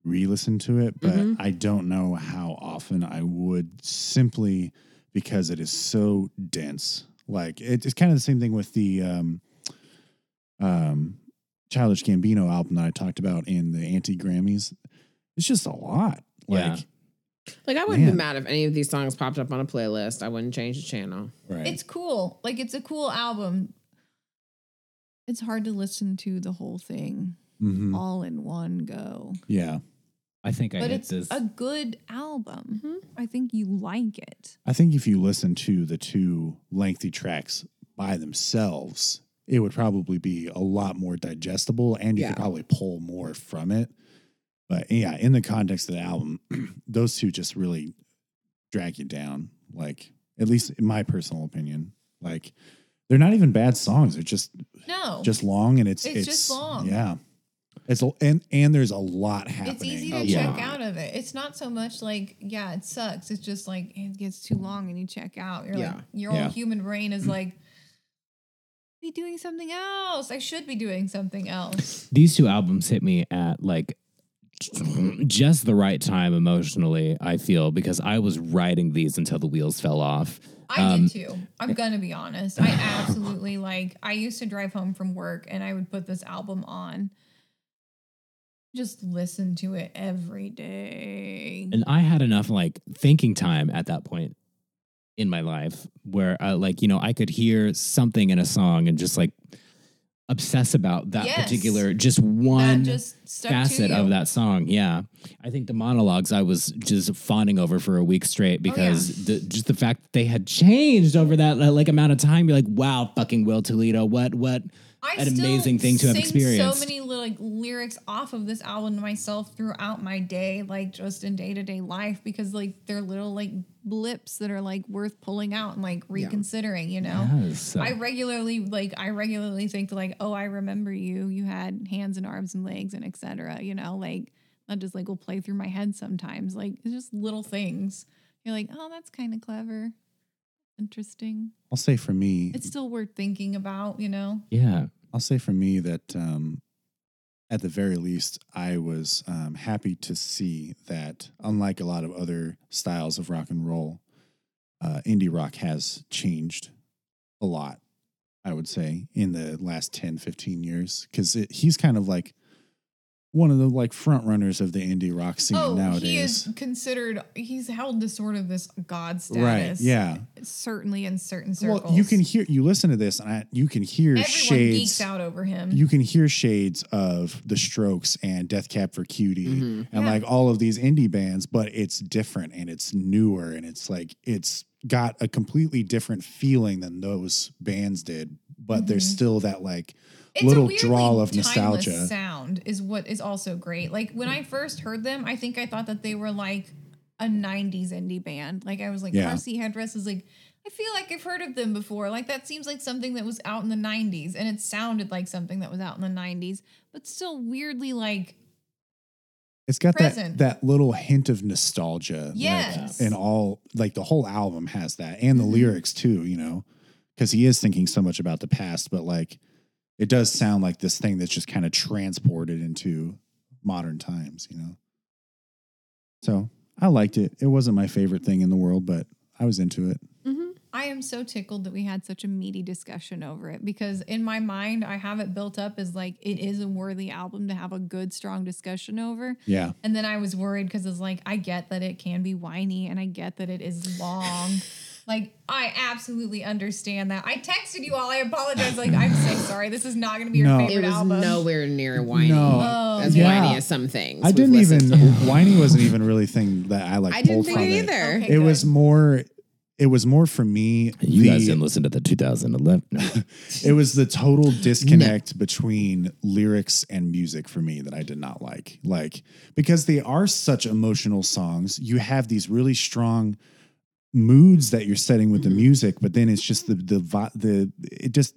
re-listen to it, but Mhm. I don't know how often I would simply because it is so dense. Like it, it's kind of the same thing with the um um Childish Gambino album that I talked about in the anti Grammys. It's just a lot. Yeah. Like Like I wouldn't Man. be mad if any of these songs popped up on a playlist. I wouldn't change the channel. right. It's cool. Like it's a cool album. It's hard to listen to the whole thing Mhm. all in one go. Yeah. I think I But hit it's this. a good album. Mhm. I think you like it. I think if you listen to the two lengthy tracks by themselves, it would probably be a lot more digestible and you Yeah. could probably pull more from it. But yeah, in the context of the album, those two just really drag you down. Like, at least in my personal opinion, like they're not even bad songs. They're just No. just long and it's It's just long. Yeah. It's a- and and there's a lot happening. it's easy to Oh, Yeah. check out of it. It's not so much like, yeah, it sucks. It's just like it gets too long and you check out. You're Yeah. like your Yeah. old human brain is like be doing something else. I should be doing something else. These two albums hit me at like just the right time emotionally, I feel, because I was writing these until the wheels fell off. I Um, did too. I'm gonna be honest. I absolutely like I used to drive home from work and I would put this album on. Just listen to it every day. And I had enough like thinking time at that point in my life where uh, like, you know, I could hear something in a song and just like obsess about that Yes. particular just one just facet of that song. Yeah. I think the monologues I was just fawning over for a week straight Oh, because the, just the fact that they had changed over that uh, like amount of time, you're like, wow, fucking Will Toledo. What, what? I an amazing thing to have experienced. So many like lyrics off of this album to myself throughout my day, like just in day to day life, because like they're little like blips that are like worth pulling out and like reconsidering. You know, Yes. Uh, I regularly like I regularly think like, oh, I remember you. You had hands and arms and legs and etc. You know, like that just like will play through my head sometimes. Like it's just little things. You're like, oh, that's kind of clever, interesting. I'll say for me, It's still worth thinking about. You know. yeah. I'll say for me that um, at the very least, I was um, happy to see that, unlike a lot of other styles of rock and roll, uh, indie rock has changed a lot, I would say, in the last 10, 15 years. Because he's kind of like one of the like front runners of the indie rock scene oh, nowadays. he is considered. He's held to sort of this god status. right. Yeah. Certainly in certain circles. Well, you can hear, you listen to this and I, you can hear Everyone shades. geeks out over him. you can hear shades of the Strokes and Death Cab for Cutie Mhm. and Yeah. like all of these indie bands, but it's different and it's newer and it's like it's got a completely different feeling than those bands did. But there's Mhm. still that like It's little weirdly drawl of nostalgia. Sound is what is also great. Like when I first heard them, I think I thought that they were like a '90s indie band. Like I was like, Yeah. headrest is like. I feel like I've heard of them before. Like that seems like something that was out in the '90s, and it sounded like something that was out in the '90s, but still weirdly like It's got that present. that little hint of nostalgia. Yes. Like, and all like the whole album has that and the Mhm. lyrics too, you know. Because he is thinking so much about the past, but like it does sound like this thing that's just kind of transported into modern times, you know. So I liked it. It wasn't my favorite thing in the world, but I was into it. Mm-hmm. I am so tickled that we had such a meaty discussion over it because in my mind I have it built up as like it is a worthy album to have a good strong discussion over. Yeah. And then I was worried because it's like I get that it can be whiny and I get that it is long. like I absolutely understand that. I texted you all. I apologize. Like I'm so sorry. This is not going to be your No. It was album. nowhere near whiny. No. Oh, as yeah. whiny as some things. I didn't even listened whiny wasn't even really a thing that I like I pulled didn't think from it it. either. Okay. It good. was more it was more for me You the- guys didn't listen to the 2011. No. it was the total disconnect between lyrics and music for me that I did not like. Like because they are such emotional songs, you have these really strong moods that you're setting with the mm-hmm. music, but then it's just the the the it just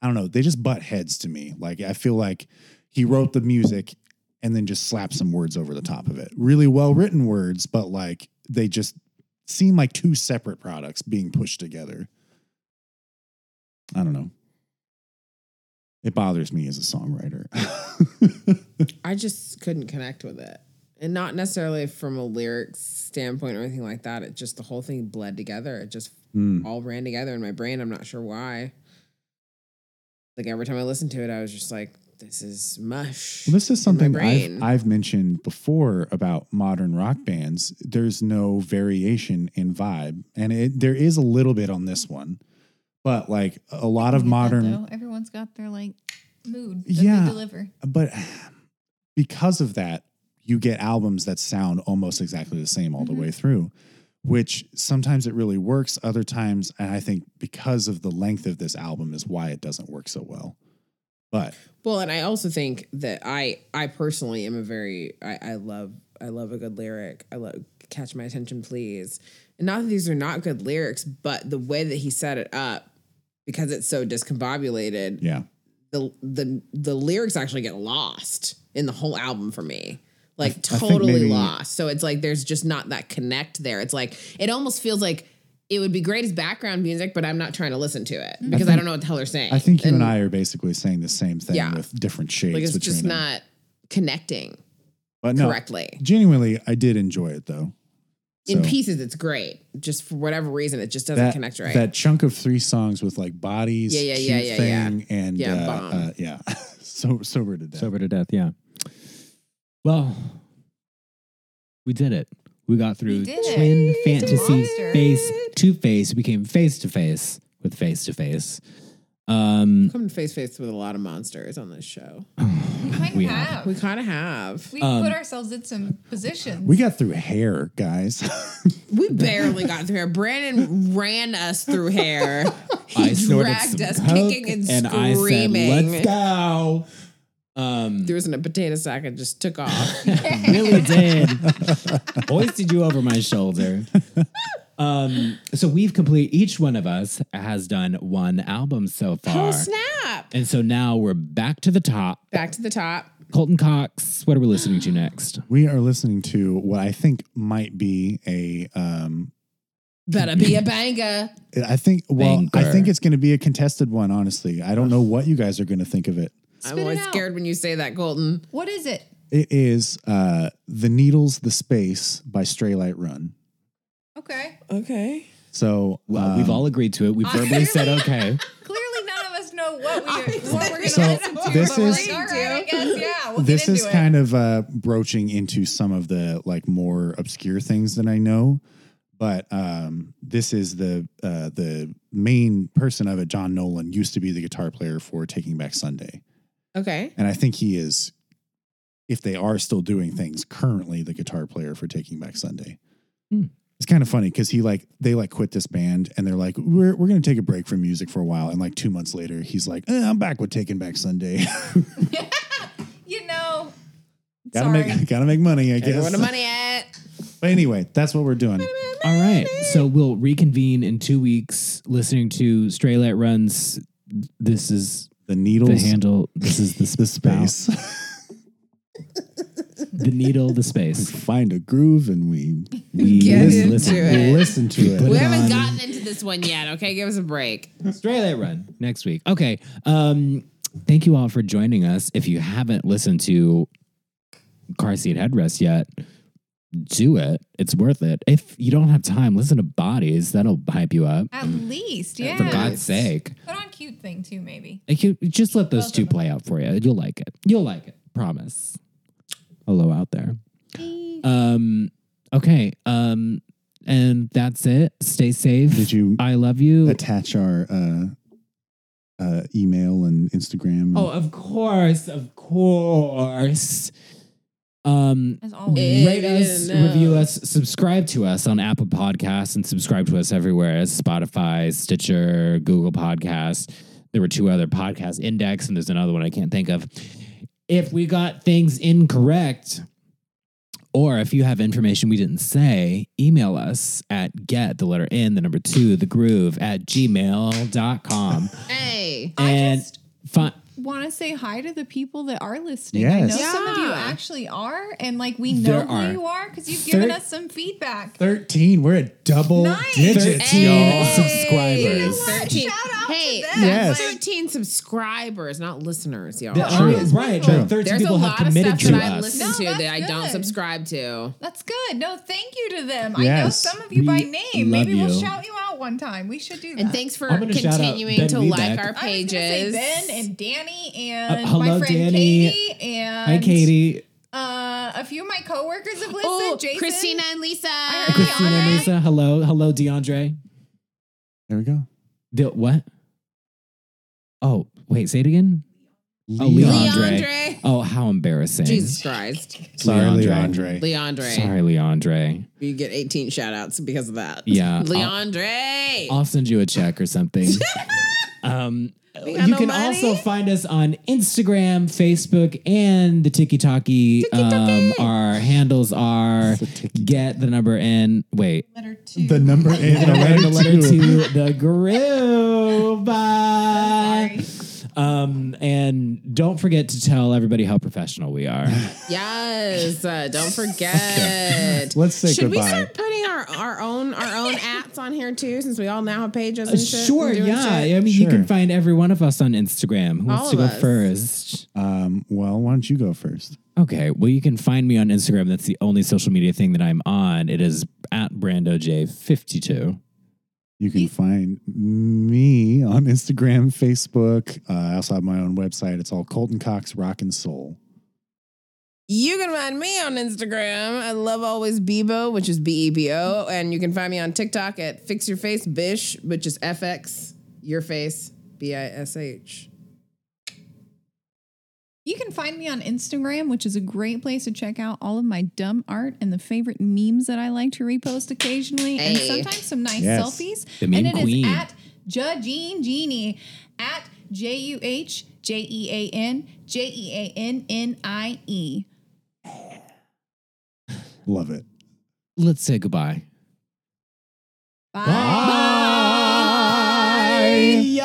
I don't know, they just butt heads to me. Like I feel like he wrote the music and then just slapped some words over the top of it. Really well written words, but like they just seem like two separate products being pushed together. I don't know. It bothers me as a songwriter. I just couldn't connect with it. And not necessarily from a lyrics standpoint or anything like that. It just the whole thing bled together. It just Mm. all ran together in my brain. I'm not sure why. Like every time I listened to it, I was just like, this is mush. Well, this is something. I've, I've mentioned before about modern rock bands. There's no variation in vibe, and it, there is a little bit on this one, but like a lot of I get that, modern. Everyone's got their like mood that Yeah. they deliver. but because of that, you get albums that sound almost exactly the same all Mhm. the way through. Which sometimes it really works, other times, and I think because of the length of this album is why it doesn't work so well. But Well, and I also think that I I personally am a very I, I love I love a good lyric. I love catch my attention, please. And not that these are not good lyrics, but the way that he set it up, because it's so discombobulated, yeah, the the the lyrics actually get lost in the whole album for me. Like I think totally maybe- lost. So it's like there's just not that connect there. It's like it almost feels like it would be great as background music, but I'm not trying to listen to it because I, think- don't know what the hell they're saying. I think you and, I are basically saying the same thing Yeah. with different shades. like it's just them. not connecting but no, correctly. Genuinely, I did enjoy it though. In pieces, it's great. Just for whatever reason, it just doesn't that, connect right. That chunk of three songs with like bodies, Yeah, yeah, yeah, cute yeah, yeah. and Yeah, uh, bomb. uh, yeah, so sober to death. Sober to death, yeah. Well, we did it. We got through We did it. twin It's fantasy monster. face to face. We came face to face with face to face. Um, Come face to face with a lot of monsters on this show. We kind of We have. have. We kind of have. We Um, put ourselves in some positions. We got through hair, guys. We barely got through hair. Brandon ran us through hair. He I snorted dragged some us, coke, kicking and, I said, screaming. "Let's go." Um, Threw us in a potato sack and just took off. really did. Hoisted you over my shoulder. Um, so we've complete. Each one of us has done one album so far, oh snap! and so now we're back to the top. Back to the top. Colton Cox, what are we listening to next? we are listening to what I think might be a. Um, Better be a banger. I think. Well, I think it's going to be a contested one. Honestly, I don't know what you guys are going to think of it. I'm always scared when you say that, Colton. what is it? It is uh, "The Needles, the Space" by Straylight Run. Okay. Okay. So Well, we've um, all agreed to it. We I verbally said okay. Clearly, none of us know what we what we're gonna So, listen to. this but we're is- like, all right, I guess, yeah. We'll this is into kind of uh, broaching into some of the like more obscure things that I know, but um, this is the uh, the main person of it. John Nolan used to be the guitar player for Taking Back Sunday, Okay. and I think he is, if they are still doing things, currently the guitar player for Taking Back Sunday. Hmm. It's kind of funny because he like they like quit this band and they're like we're we're gonna take a break from music for a while and like two months later he's like eh, I'm back with Taking Back Sunday. You know. gotta sorry. make gotta make money I guess. Where the money at? But anyway, that's what we're doing. All right. So we'll reconvene in two weeks listening to Straylight Runs. This is The needle. the handle. This is the, the space. The needle, the we space. find a groove and we We Get listen, into listen. it. we listen to it. Put We haven't on. gotten into this one yet. Okay, give us a break. Straylight Run next week. Okay. Um, thank you all for joining us. If you haven't listened to Car Seat Headrest yet, do it. It's worth it. If you don't have time, listen to Bodies. That'll hype you up. At least, yeah. For God's sake. Put on cute thing too, maybe. Like you, just let those Both two of them. play out for you. You'll like it. You'll like it. Promise. Hello out there. Um. Okay. Um. And that's it. Stay safe. Did you I love you. attach our uh, uh, email and Instagram? Oh, of course, of course. Um, As always. rate us, In, uh, review us, subscribe to us on Apple Podcasts, and subscribe to us everywhere as Spotify, Stitcher, Google Podcasts. There were two other podcasts, Index, and there's another one I can't think of. If we got things incorrect, or if you have information we didn't say, email us at get the letter N, the number two, the groove at gmail.com. Hey. and just- fi- Want to say hi to the people that are listening. I Yes. know some of you actually are, and like we know There who are. you are because you've given us some feedback. 13. We're at double Nice. digits, Thirteen y'all. subscribers. Thirteen. Shout out to hey, them. Yes. thirteen subscribers, not listeners, y'all. The- I mean, right. True. But 13 There's a people have lot of committed stuff to that I us. listen No, to that's that I don't good. subscribe to. That's good. No, thank you to them. I know Yes. some of you by We name. love Maybe we'll you. shout you out one time. We should do that. And thanks for I'm gonna shout out continuing Ben to Webeck. like our I was gonna pages. say Ben and Danny and Uh, hello, my friend Danny. Katie and Hi, Katie. Uh, a few of my coworkers have listened. oh, Jason, Christina and Lisa. heard Christina and Deandre. Lisa. Hello. Hello, DeAndre. there we go. De- what? Oh, wait. Say it again. Oh, Leandre. Leandre. Oh, how embarrassing. Jesus Christ. Sorry, Leandre. Leandre. Leandre. Sorry, Leandre. You get 18 shout outs because of that. Yeah. Leandre. I'll send you a check or something. um, We you got no can money? also find us on Instagram, Facebook, and the Tiki Talkie. Um, our handles are get the number in. Wait, letter two. The number and the the letter, letter two. to the groove. Bye. Sorry. Um, and don't forget to tell everybody how professional we are. Yes. Uh, don't forget. Let's say goodbye. Should we goodbye. start putting our, our own our own apps on here too, since we all now have pages and shit? Uh, sure, and yeah. shit? I mean, you can find every one of us on Instagram. Who wants All to go of us. first? Um, well, why don't you go first? Okay, well, you can find me on Instagram. That's the only social media thing that I'm on. It is at BrandoJ52. You can find me on Instagram, Facebook. Uh, I also have my own website. It's all Colton Cox Rock and Soul. You can find me on Instagram. I love always Bebo, which is B E B O, and you can find me on TikTok at Fix Your Face Bish, which is F X Your Face B I S H. You can find me on Instagram, which is a great place to check out all of my dumb art and the favorite memes that I like to repost occasionally, and sometimes some nice Yes. selfies. The meme and it is queen. at Judgene Genie at J U H J E A N J E A N N I E. Love it. Let's say goodbye. Bye. Yeah.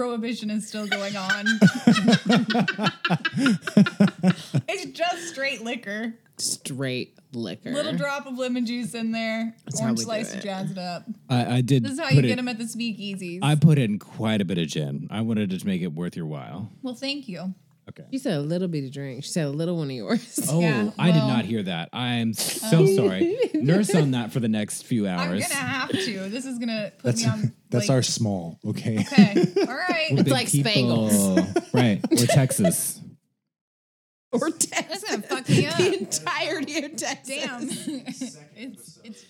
Prohibition is still going on. it's just straight liquor. Straight liquor. Little drop of lemon juice in there. how orange we do slice to jazz it up. I, I did. This is how you it- get them at the speakeasies. I put in quite a bit of gin. I wanted to make it worth your while. well, thank you. Okay. She said a little bit of drink. She said a little one of yours. Oh, Yeah, I did well- not hear that. I'm so oh. sorry. Nurse on that for the next few I'm hours. gonna have to. This is gonna put That's me on. that's like- our small. Okay. Okay. All right. We're big like Spangles. right. Or Texas. or Texas. That's gonna fuck me up. the entirety of Texas. Damn. it's it's true.